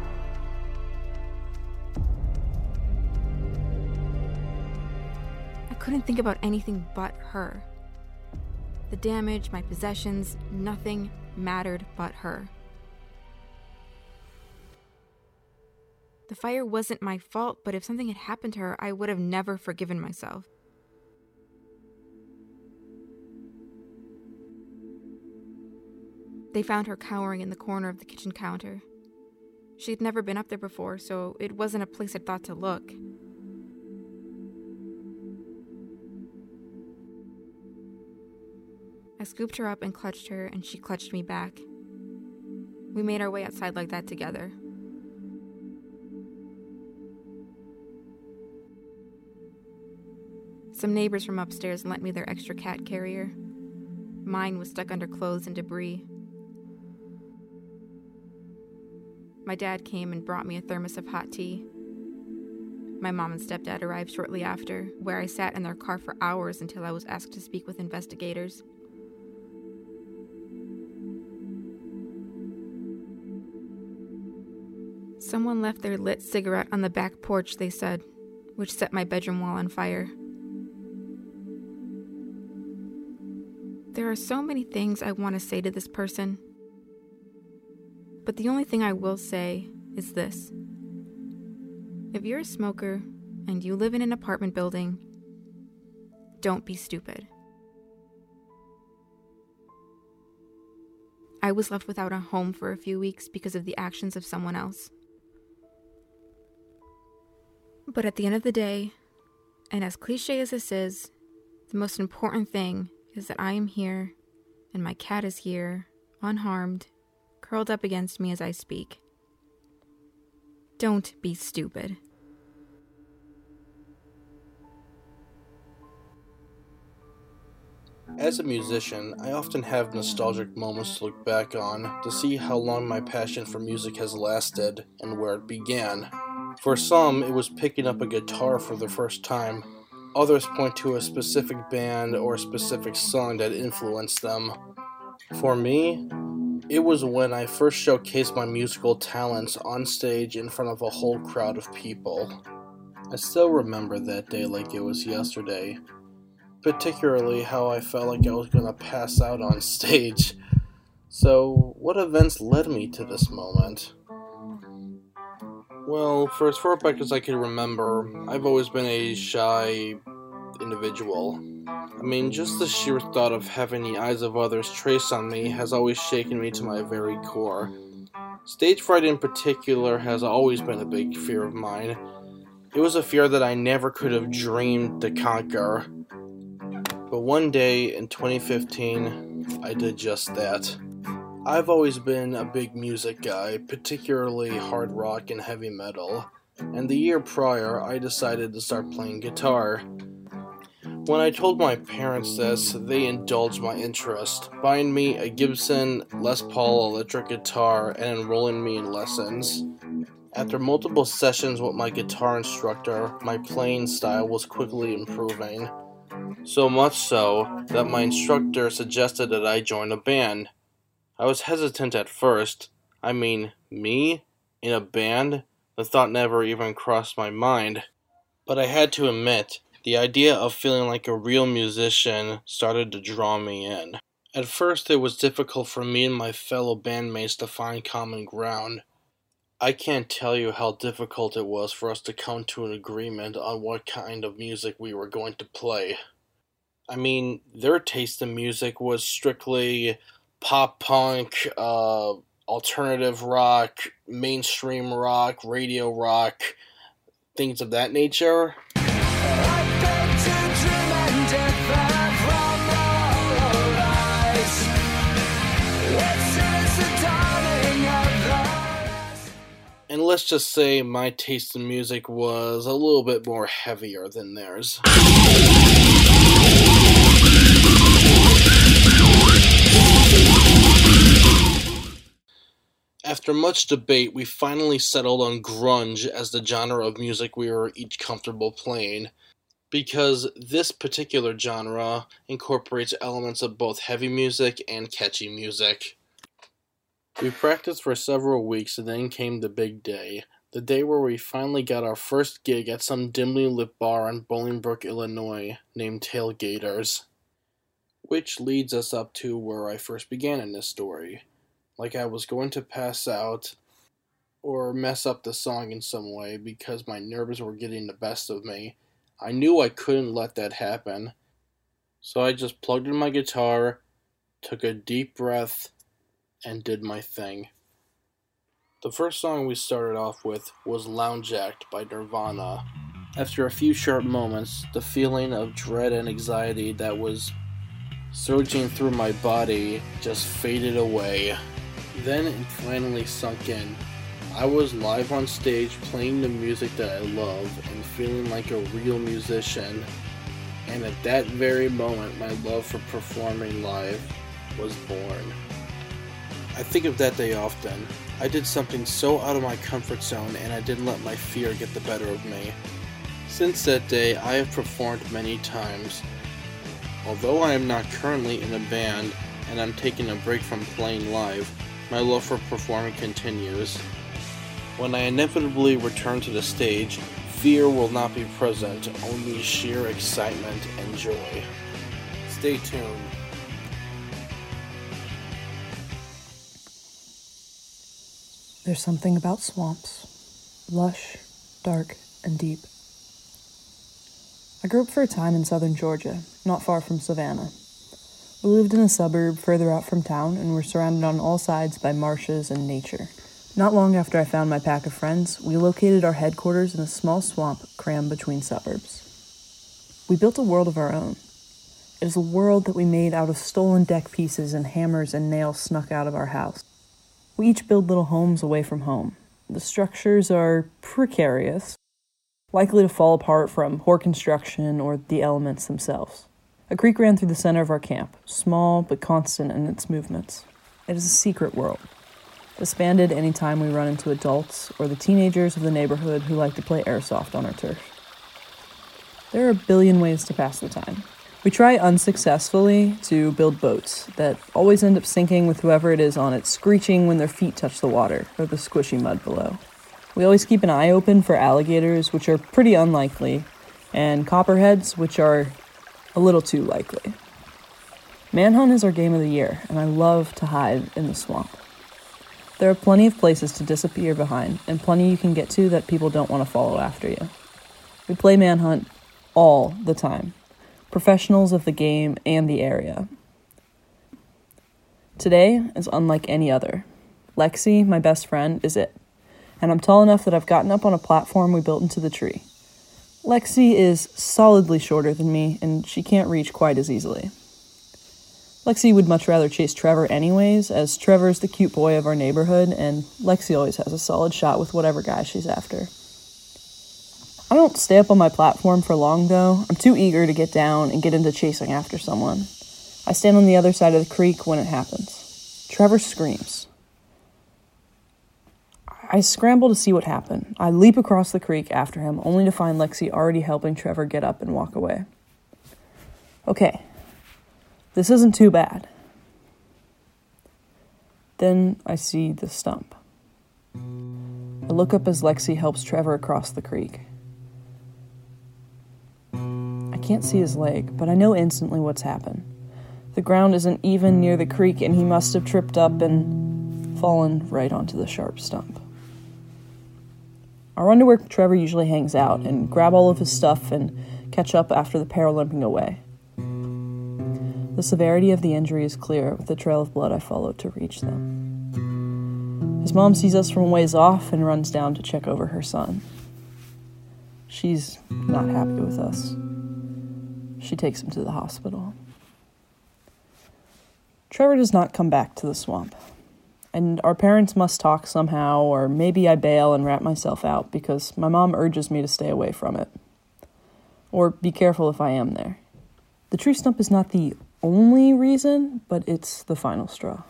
Couldn't think about anything but her. The damage, my possessions, nothing mattered but her. The fire wasn't my fault, but if something had happened to her, I would have never forgiven myself. They found her cowering in the corner of the kitchen counter. She'd never been up there before, so it wasn't a place I'd thought to look. I scooped her up and clutched her, and she clutched me back. We made our way outside like that together. Some neighbors from upstairs lent me their extra cat carrier. Mine was stuck under clothes and debris. my dad came and brought me a thermos of hot tea. My mom and stepdad arrived shortly after, where I sat in their car for hours until I was asked to speak with investigators. Someone left their lit cigarette on the back porch, they said, which set my bedroom wall on fire. There are so many things I want to say to this person, but the only thing I will say is this. If you're a smoker and you live in an apartment building, don't be stupid. I was left without a home for a few weeks because of the actions of someone else. But at the end of the day, and as cliche as this is, the most important thing is that I am here and my cat is here, unharmed, curled up against me as I speak. Don't be stupid.
As a musician, I often have nostalgic moments to look back on to see how long my passion for music has lasted and where it began. For some, it was picking up a guitar for the first time. Others point to a specific band or a specific song that influenced them. For me, it was when I first showcased my musical talents on stage in front of a whole crowd of people. I still remember that day like it was yesterday, particularly how I felt like I was going to pass out on stage. So, what events led me to this moment? Well, for as far back as I can remember, I've always been a shy individual. I mean, just the sheer thought of having the eyes of others traced on me has always shaken me to my very core. Stage fright in particular has always been a big fear of mine. It was a fear that I never could have dreamed to conquer. But one day in 2015, I did just that. I've always been a big music guy, particularly hard rock and heavy metal, and the year prior I decided to start playing guitar. When I told my parents this, they indulged my interest, buying me a Gibson Les Paul electric guitar and enrolling me in lessons. After multiple sessions with my guitar instructor, my playing style was quickly improving. So much so that my instructor suggested that I join a band. I was hesitant at first. I mean, me? In a band? The thought never even crossed my mind. But I had to admit, the idea of feeling like a real musician started to draw me in. At first, it was difficult for me and my fellow bandmates to find common ground. I can't tell you how difficult it was for us to come to an agreement on what kind of music we were going to play. I mean, their taste in music was strictly pop punk, uh, alternative rock, mainstream rock, radio rock, things of that nature. And let's just say my taste in music was a little bit more heavier than theirs. After much debate, we finally settled on grunge as the genre of music we were each comfortable playing, because this particular genre incorporates elements of both heavy music and catchy music. We practiced for several weeks and then came the big day, the day where we finally got our first gig at some dimly lit bar in Bolingbrook, Illinois, named Tailgaters. Which leads us up to where I first began in this story. Like I was going to pass out or mess up the song in some way because my nerves were getting the best of me. I knew I couldn't let that happen. So I just plugged in my guitar, took a deep breath, and did my thing. The first song we started off with was Lounge Act by Nirvana. After a few short moments, the feeling of dread and anxiety that was surging through my body just faded away. Then it finally sunk in. I was live on stage playing the music that I love and feeling like a real musician. And at that very moment, my love for performing live was born. I think of that day often. I did something so out of my comfort zone and I didn't let my fear get the better of me. Since that day, I have performed many times. Although I am not currently in a band and I'm taking a break from playing live, my love for performing continues. When I inevitably return to the stage, fear will not be present, only sheer excitement and joy. Stay tuned.
There's something about swamps lush, dark, and deep. I grew up for a time in southern Georgia, not far from Savannah. We lived in a suburb further out from town and were surrounded on all sides by marshes and nature. Not long after I found my pack of friends, we located our headquarters in a small swamp crammed between suburbs. We built a world of our own. It is a world that we made out of stolen deck pieces and hammers and nails snuck out of our house. We each build little homes away from home. The structures are precarious, likely to fall apart from poor construction or the elements themselves. A creek ran through the center of our camp, small but constant in its movements. It is a secret world, disbanded any time we run into adults or the teenagers of the neighborhood who like to play airsoft on our turf. There are a billion ways to pass the time. We try unsuccessfully to build boats that always end up sinking with whoever it is on it screeching when their feet touch the water or the squishy mud below. We always keep an eye open for alligators, which are pretty unlikely, and copperheads, which are a little too likely. Manhunt is our game of the year, and I love to hide in the swamp. There are plenty of places to disappear behind, and plenty you can get to that people don't want to follow after you. We play Manhunt all the time, professionals of the game and the area. Today is unlike any other. Lexi, my best friend, is it. And I'm tall enough that I've gotten up on a platform we built into the tree. Lexi is solidly shorter than me, and she can't reach quite as easily. Lexi would much rather chase Trevor, anyways, as Trevor's the cute boy of our neighborhood, and Lexi always has a solid shot with whatever guy she's after. I don't stay up on my platform for long, though. I'm too eager to get down and get into chasing after someone. I stand on the other side of the creek when it happens. Trevor screams. I scramble to see what happened. I leap across the creek after him, only to find Lexi already helping Trevor get up and walk away. Okay, this isn't too bad. Then I see the stump. I look up as Lexi helps Trevor across the creek. I can't see his leg, but I know instantly what's happened. The ground isn't even near the creek, and he must have tripped up and fallen right onto the sharp stump. I run to where Trevor usually hangs out and grab all of his stuff and catch up after the pair away. The severity of the injury is clear with the trail of blood I followed to reach them. His mom sees us from a ways off and runs down to check over her son. She's not happy with us. She takes him to the hospital. Trevor does not come back to the swamp. And our parents must talk somehow, or maybe I bail and rat myself out because my mom urges me to stay away from it. Or be careful if I am there. The tree stump is not the only reason, but it's the final straw.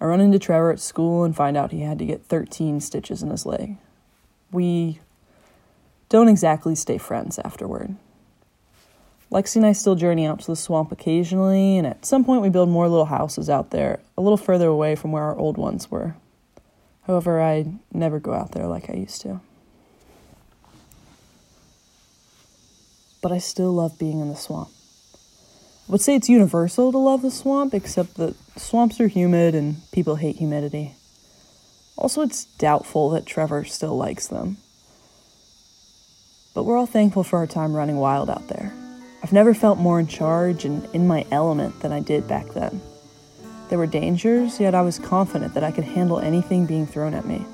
I run into Trevor at school and find out he had to get 13 stitches in his leg. We don't exactly stay friends afterward. Lexi and I still journey out to the swamp occasionally, and at some point we build more little houses out there, a little further away from where our old ones were. However, I never go out there like I used to. But I still love being in the swamp. I would say it's universal to love the swamp, except that swamps are humid and people hate humidity. Also, it's doubtful that Trevor still likes them. But we're all thankful for our time running wild out there. I've never felt more in charge and in my element than I did back then. There were dangers, yet I was confident that I could handle anything being thrown at me.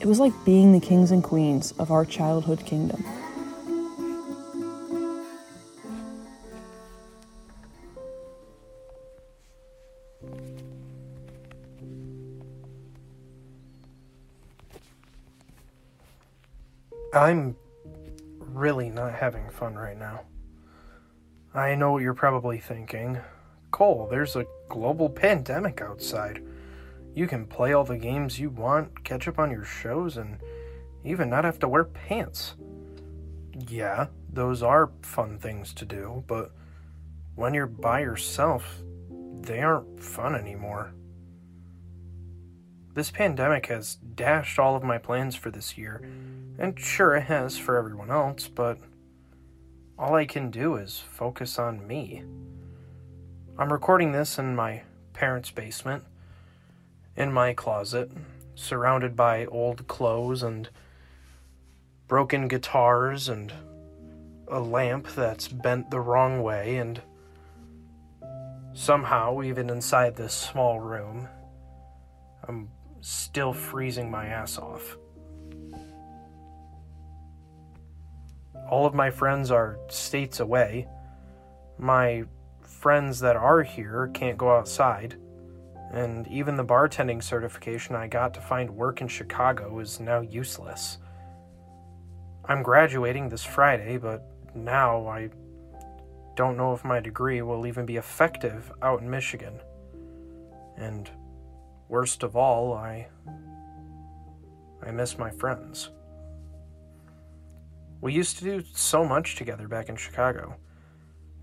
It was like being the kings and queens of our childhood kingdom.
I'm really not having fun right now. I know what you're probably thinking. Cole, there's a global pandemic outside. You can play all the games you want, catch up on your shows, and even not have to wear pants. Yeah, those are fun things to do, but when you're by yourself, they aren't fun anymore. This pandemic has dashed all of my plans for this year, and sure, it has for everyone else, but all I can do is focus on me. I'm recording this in my parents' basement, in my closet, surrounded by old clothes and broken guitars and a lamp that's bent the wrong way, and somehow, even inside this small room, I'm still freezing my ass off. All of my friends are states away. My friends that are here can't go outside. And even the bartending certification I got to find work in Chicago is now useless. I'm graduating this Friday, but now I don't know if my degree will even be effective out in Michigan. And worst of all, I I miss my friends. We used to do so much together back in Chicago.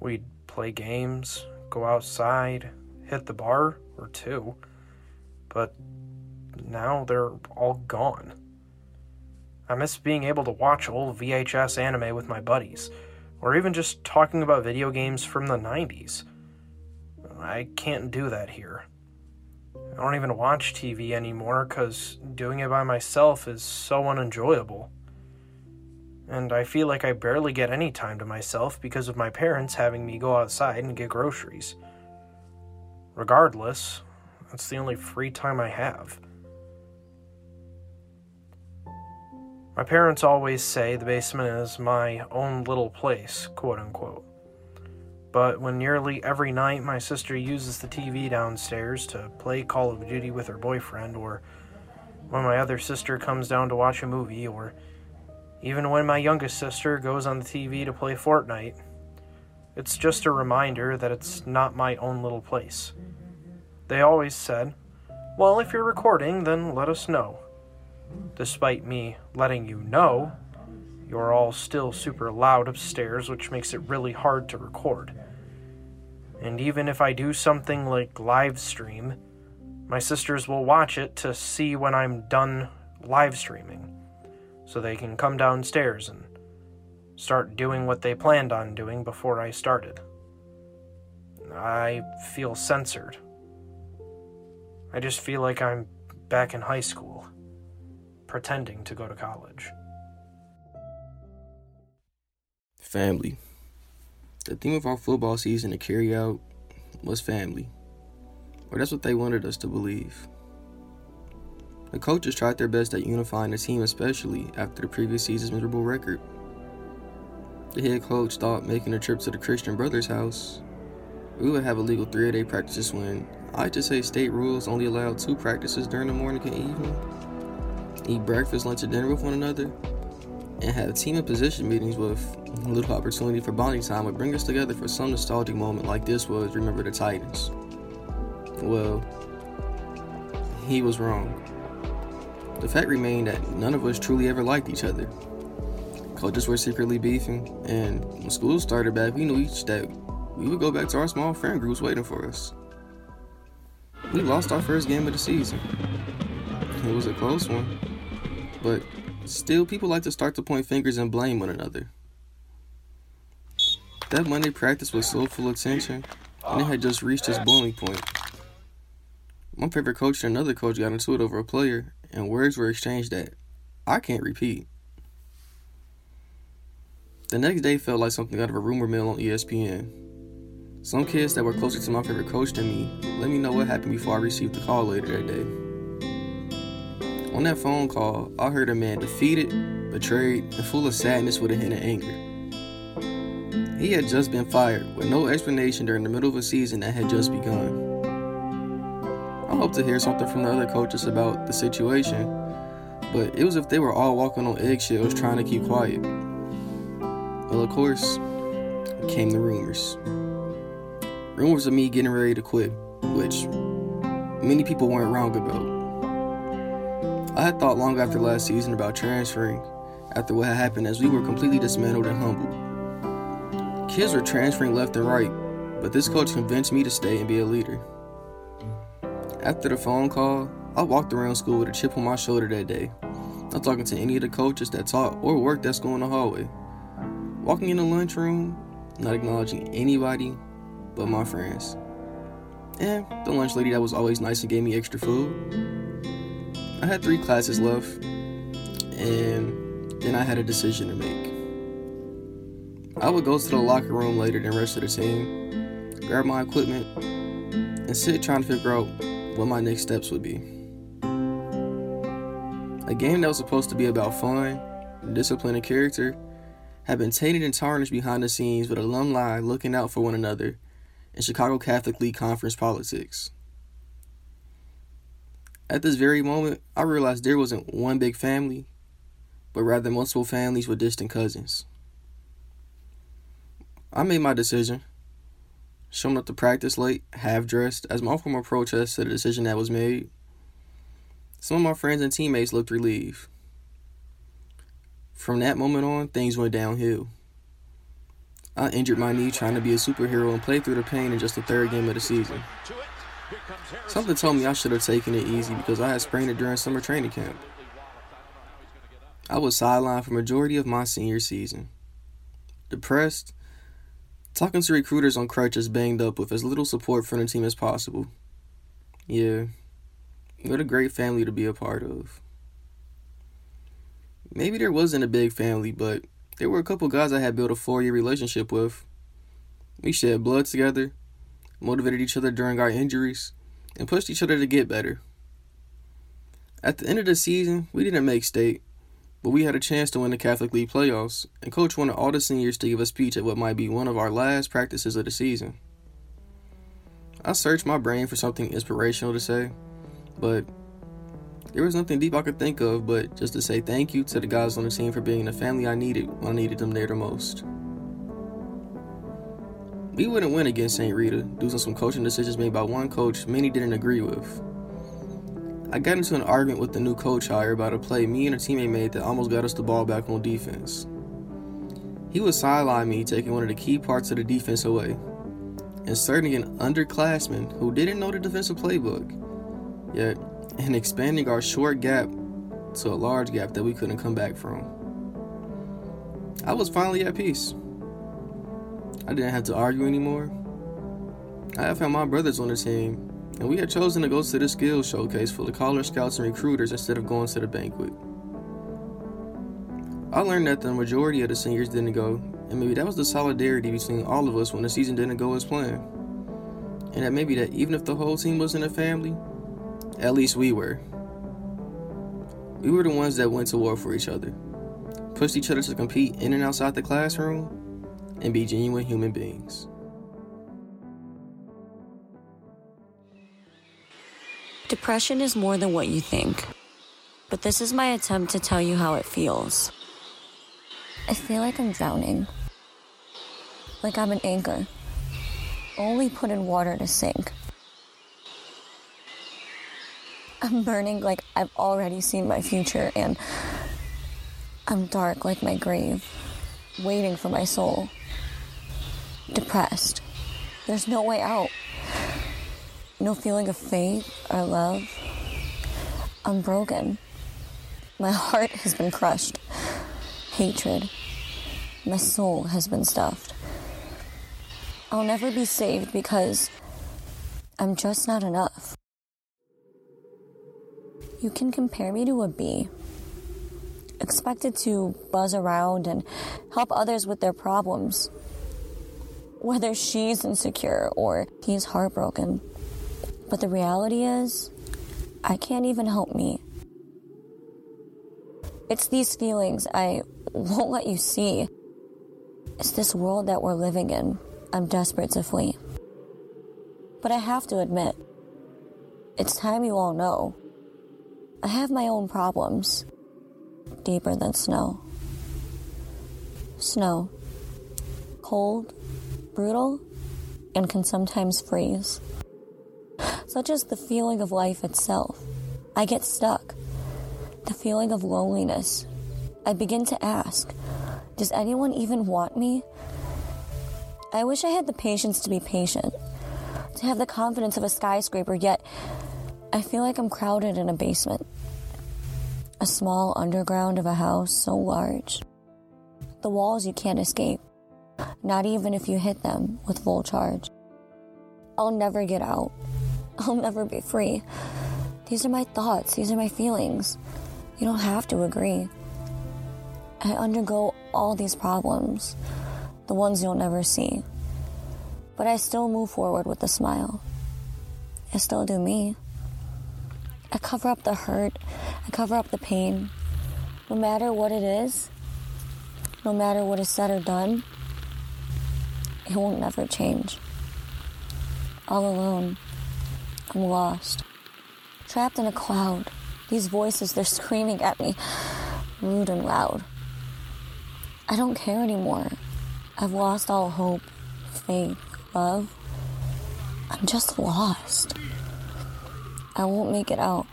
We'd play games, go outside, hit the bar or two, but now they're all gone. I miss being able to watch old VHS anime with my buddies, or even just talking about video games from the 90s. I can't do that here. I don't even watch TV anymore because doing it by myself is so unenjoyable. And I feel like I barely get any time to myself because of my parents having me go outside and get groceries. Regardless, that's the only free time I have. My parents always say the basement is my own little place, quote unquote. But when nearly every night my sister uses the TV downstairs to play Call of Duty with her boyfriend, or when my other sister comes down to watch a movie, or even when my youngest sister goes on the TV to play Fortnite, it's just a reminder that it's not my own little place. They always said, Well, if you're recording, then let us know. Despite me letting you know, you're all still super loud upstairs, which makes it really hard to record. And even if I do something like live stream, my sisters will watch it to see when I'm done live streaming, so they can come downstairs and start doing what they planned on doing before I started. I feel censored. I just feel like I'm back in high school, pretending to go to college.
Family. The theme of our football season to carry out was family. Or that's what they wanted us to believe. The coaches tried their best at unifying the team, especially after the previous season's miserable record. The head coach thought making a trip to the Christian Brothers house, we would have illegal three a day practices when I just say state rules only allow two practices during the morning and evening. Eat breakfast, lunch, and dinner with one another, and have team and position meetings with a little opportunity for bonding time would bring us together for some nostalgic moment like this was Remember the Titans. Well, he was wrong. The fact remained that none of us truly ever liked each other. Coaches were secretly beefing, and when school started back, we knew each that we would go back to our small friend groups waiting for us. We lost our first game of the season. It was a close one, but still, people like to start to point fingers and blame one another. That Monday practice was so full of tension, and it had just reached its boiling point. My favorite coach and another coach got into it over a player, and words were exchanged that I can't repeat. The next day felt like something out of a rumor mill on ESPN. Some kids that were closer to my favorite coach than me let me know what happened before I received the call later that day. On that phone call, I heard a man defeated, betrayed, and full of sadness with a hint of anger. He had just been fired with no explanation during the middle of a season that had just begun. I hope to hear something from the other coaches about the situation, but it was if they were all walking on eggshells trying to keep quiet. Well, of course, came the rumors. rumors of me getting ready to quit, which many people weren't wrong about. I had thought long after last season about transferring after what had happened as we were completely dismantled and humbled. Kids were transferring left and right, but this coach convinced me to stay and be a leader. After the phone call, I walked around school with a chip on my shoulder that day, not talking to any of the coaches that taught or worked that school in the hallway. Walking in the lunchroom, not acknowledging anybody but my friends. And the lunch lady that was always nice and gave me extra food. I had three classes left, and then I had a decision to make. I would go to the locker room later than the rest of the team, grab my equipment, and sit trying to figure out what my next steps would be. A game that was supposed to be about fun, discipline, and character had been tainted and tarnished behind the scenes with alumni looking out for one another in Chicago Catholic League Conference politics. At this very moment, I realized there wasn't one big family, but rather multiple families with distant cousins. I made my decision, showing up to practice late, half dressed, as my formal protest to the decision that was made. Some of my friends and teammates looked relieved. From that moment on, things went downhill. I injured my knee trying to be a superhero and played through the pain in just the third game of the season. Something told me I should have taken it easy because I had sprained it during summer training camp. I was sidelined for majority of my senior season. Depressed, talking to recruiters on crutches banged up with as little support from the team as possible. Yeah, what a great family to be a part of. Maybe there wasn't a big family, but there were a couple guys I had built a four year relationship with. We shed blood together, motivated each other during our injuries, and pushed each other to get better. At the end of the season, we didn't make state, but we had a chance to win the Catholic League playoffs, and Coach wanted all the seniors to give a speech at what might be one of our last practices of the season. I searched my brain for something inspirational to say, but there was nothing deep I could think of but just to say thank you to the guys on the team for being the family I needed when I needed them there the most. We wouldn't win against St. Rita due to some coaching decisions made by one coach many didn't agree with. I got into an argument with the new coach hire about a play me and a teammate made that almost got us the ball back on defense. He would sideline me, taking one of the key parts of the defense away, inserting an underclassman who didn't know the defensive playbook, yet, and expanding our short gap to a large gap that we couldn't come back from. I was finally at peace. I didn't have to argue anymore. I had found my brothers on the team, and we had chosen to go to the skills showcase for the college scouts and recruiters instead of going to the banquet. I learned that the majority of the seniors didn't go, and maybe that was the solidarity between all of us when the season didn't go as planned. And that maybe that even if the whole team wasn't a family, at least we were. We were the ones that went to war for each other, pushed each other to compete in and outside the classroom, and be genuine human beings.
Depression is more than what you think. But this is my attempt to tell you how it feels. I feel like I'm drowning. Like I'm an anchor, only put in water to sink. I'm burning like I've already seen my future, and I'm dark like my grave, waiting for my soul. Depressed. There's no way out. No feeling of faith or love. I'm broken. My heart has been crushed. Hatred. My soul has been stuffed. I'll never be saved because I'm just not enough. You can compare me to a bee, expected to buzz around and help others with their problems. Whether she's insecure or he's heartbroken. But the reality is, I can't even help me. It's these feelings I won't let you see. It's this world that we're living in. I'm desperate to flee. But I have to admit, it's time you all know. I have my own problems, deeper than snow. Snow. Cold, brutal, and can sometimes freeze. Such as the feeling of life itself. I get stuck. The feeling of loneliness. I begin to ask Does anyone even want me? I wish I had the patience to be patient, to have the confidence of a skyscraper, yet I feel like I'm crowded in a basement. A small underground of a house so large. The walls you can't escape, not even if you hit them with full charge. I'll never get out. I'll never be free. These are my thoughts, these are my feelings. You don't have to agree. I undergo all these problems, the ones you'll never see. But I still move forward with a smile. I still do me. I cover up the hurt, I cover up the pain. No matter what it is, no matter what is said or done, it will never change. All alone, I'm lost, trapped in a cloud. These voices, they're screaming at me, rude and loud. I don't care anymore. I've lost all hope, faith, love. I'm just lost. I won't make it out.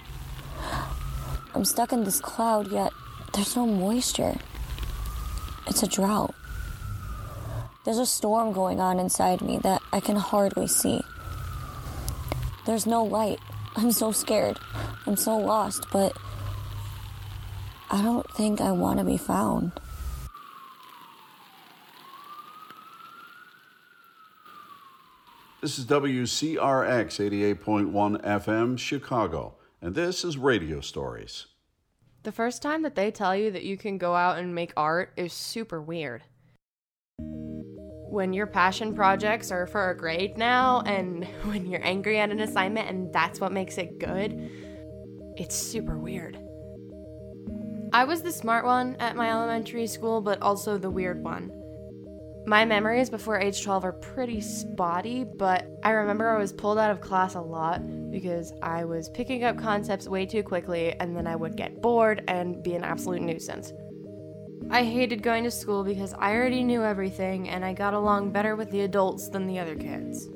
I'm stuck in this cloud, yet there's no moisture. It's a drought. There's a storm going on inside me that I can hardly see. There's no light. I'm so scared. I'm so lost, but I don't think I want to be found.
This is WCRX 88.1 FM, Chicago, and this is Radio Stories.
The first time that they tell you that you can go out and make art is super weird. When your passion projects are for a grade now, and when you're angry at an assignment and that's what makes it good, it's super weird. I was the smart one at my elementary school, but also the weird one. My memories before age 12 are pretty spotty, but I remember I was pulled out of class a lot because I was picking up concepts way too quickly and then I would get bored and be an absolute nuisance. I hated going to school because I already knew everything and I got along better with the adults than the other kids.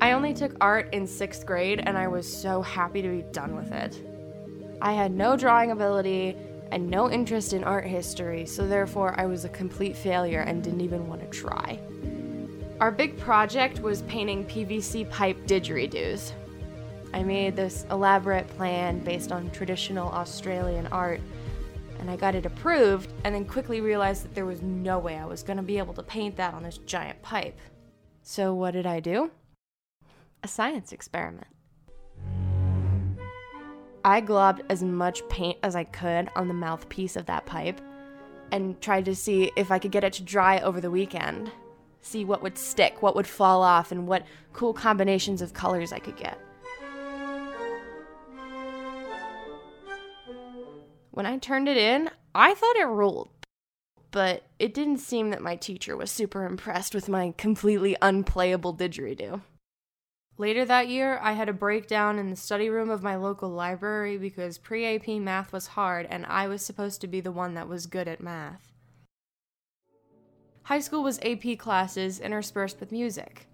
I only took art in sixth grade and I was so happy to be done with it. I had no drawing ability and no interest in art history, so therefore I was a complete failure and didn't even want to try. Our big project was painting PVC pipe didgeridoos. I made this elaborate plan based on traditional Australian art, and I got it approved, and then quickly realized that there was no way I was going to be able to paint that on this giant pipe. So, what did I do? A science experiment. I globbed as much paint as I could on the mouthpiece of that pipe and tried to see if I could get it to dry over the weekend. See what would stick, what would fall off, and what cool combinations of colors I could get. When I turned it in, I thought it ruled. But it didn't seem that my teacher was super impressed with my completely unplayable didgeridoo. Later that year, I had a breakdown in the study room of my local library because pre AP math was hard and I was supposed to be the one that was good at math. High school was AP classes interspersed with music.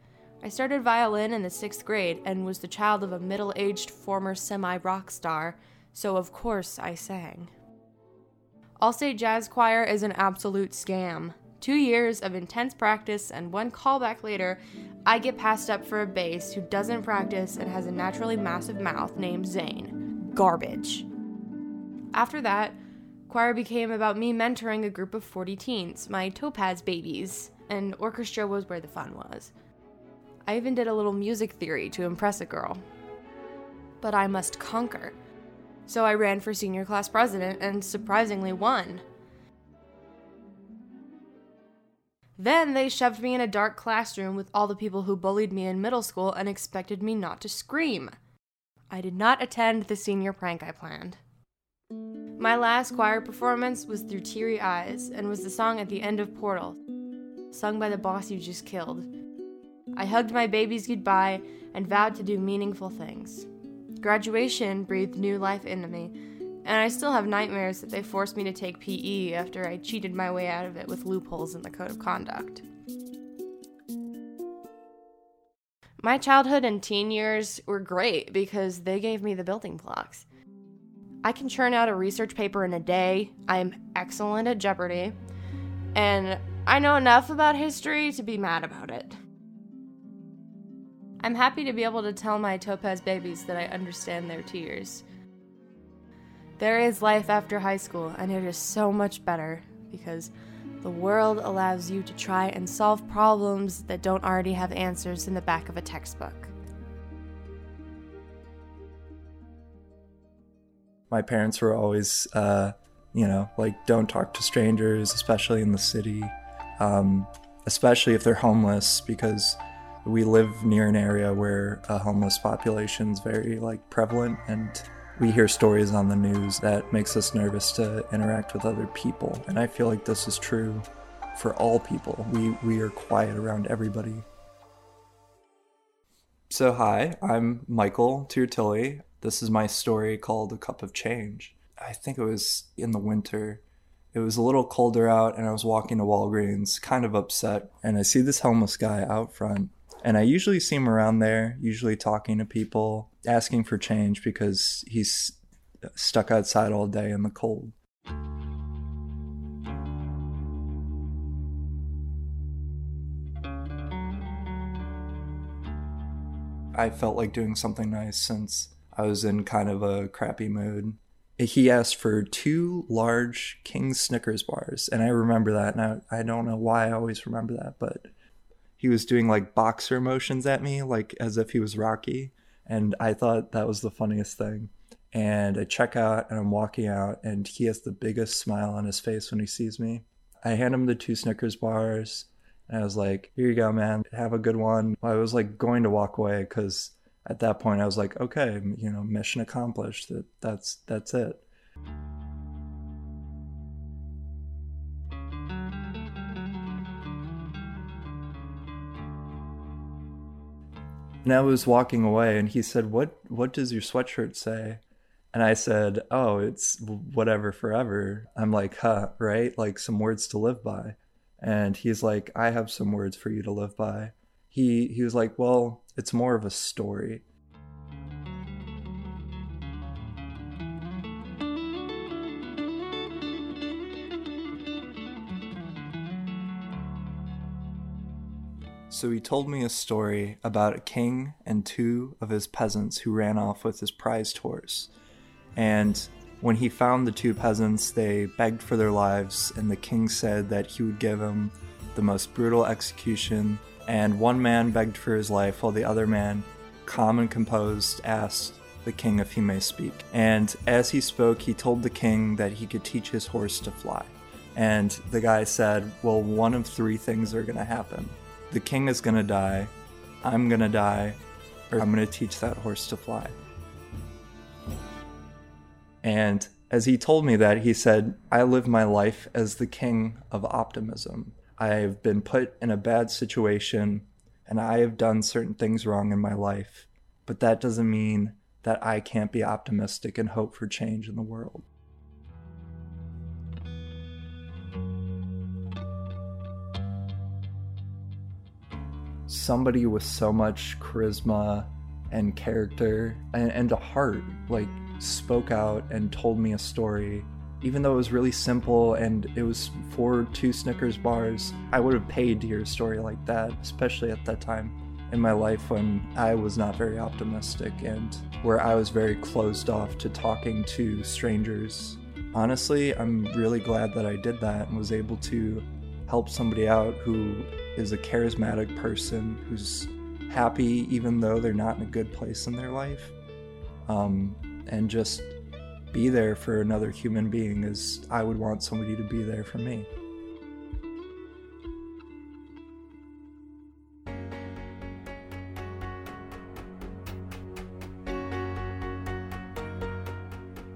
I started violin in the sixth grade and was the child of a middle aged former semi rock star, so of course I sang. Allstate Jazz Choir is an absolute scam. Two years of intense practice and one callback later, I get passed up for a bass who doesn't practice and has a naturally massive mouth named Zane. Garbage. After that, choir became about me mentoring a group of 40 teens, my Topaz babies, and orchestra was where the fun was. I even did a little music theory to impress a girl. But I must conquer. So I ran for senior class president and surprisingly won. Then they shoved me in a dark classroom with all the people who bullied me in middle school and expected me not to scream. I did not attend the senior prank I planned. My last choir performance was Through Teary Eyes and was the song at the end of Portal, sung by the boss you just killed. I hugged my babies goodbye and vowed to do meaningful things. Graduation breathed new life into me, and I still have nightmares that they forced me to take PE after I cheated my way out of it with loopholes in the code of conduct. My childhood and teen years were great because they gave me the building blocks. I can churn out a research paper in a day. I'm excellent at Jeopardy. And I know enough about history to be mad about it. I'm happy to be able to tell my Topaz babies that I understand their tears. There is life after high school, and it is so much better because the world allows you to try and solve problems that don't already have answers in the back of a textbook.
my parents were always, uh, you know, like don't talk to strangers, especially in the city, um, especially if they're homeless, because we live near an area where a homeless population is very like prevalent, and we hear stories on the news that makes us nervous to interact with other people. And I feel like this is true for all people. We we are quiet around everybody. So hi, I'm Michael Turtilli. This is my story called A Cup of Change. I think it was in the winter. It was a little colder out, and I was walking to Walgreens, kind of upset. And I see this homeless guy out front. And I usually see him around there, usually talking to people, asking for change because he's stuck outside all day in the cold. I felt like doing something nice since I was in kind of a crappy mood. He asked for two large King Snickers bars, and I remember that, and I, I don't know why I always remember that, but he was doing like boxer motions at me, like as if he was Rocky, and I thought that was the funniest thing. And I check out, and I'm walking out, and he has the biggest smile on his face when he sees me. I hand him the two Snickers bars, and I was like, "Here you go, man. Have a good one." I was like going to walk away because at that point I was like, okay, you know, mission accomplished. That that's that's it. And I was walking away, and he said, "What what does your sweatshirt say?" And I said, "Oh, it's whatever forever." I'm like, "Huh, right? Like some words to live by." And he's like, "I have some words for you to live by." He he was like, "Well, it's more of a story." So he told me a story about a king and two of his peasants who ran off with his prized horse. And when he found the two peasants, they begged for their lives, and the king said that he would give them the most brutal execution. And one man begged for his life, while the other man, calm and composed, asked the king if he may speak. And as he spoke, he told the king that he could teach his horse to fly. And the guy said, Well, one of three things are going to happen the king is gonna die, I'm gonna die, or I'm gonna teach that horse to fly. And as he told me that, he said, I live my life as the king of optimism. I've been put in a bad situation and I have done certain things wrong in my life, but that doesn't mean that I can't be optimistic and hope for change in the world. Somebody with so much charisma and character and, and a heart like spoke out and told me a story. Even though it was really simple and it was for two snickers bars i would have paid to hear a story like that especially at that time in my life when i was not very optimistic and where i was very closed off to talking to strangers. Honestly i'm really glad that i did that and was able to help somebody out who is a charismatic person who's happy even though they're not in a good place in their life. Um, and just be there for another human being as I would want somebody to be there for me.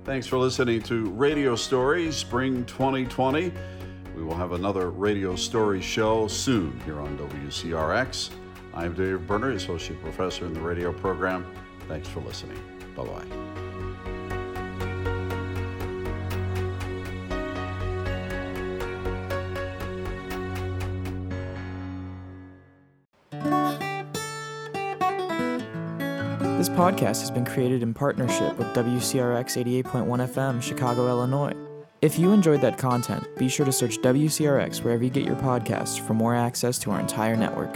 Thanks for listening to Radio Stories Spring 2020. We will have another Radio Story show soon here on WCRX. I'm Dave Berner, Associate Professor in the radio program. Thanks for listening. Bye bye.
This podcast has been created in partnership with WCRX 88.1 FM, Chicago, Illinois. If you enjoyed that content, be sure to search WCRX wherever you get your podcasts for more access to our entire network.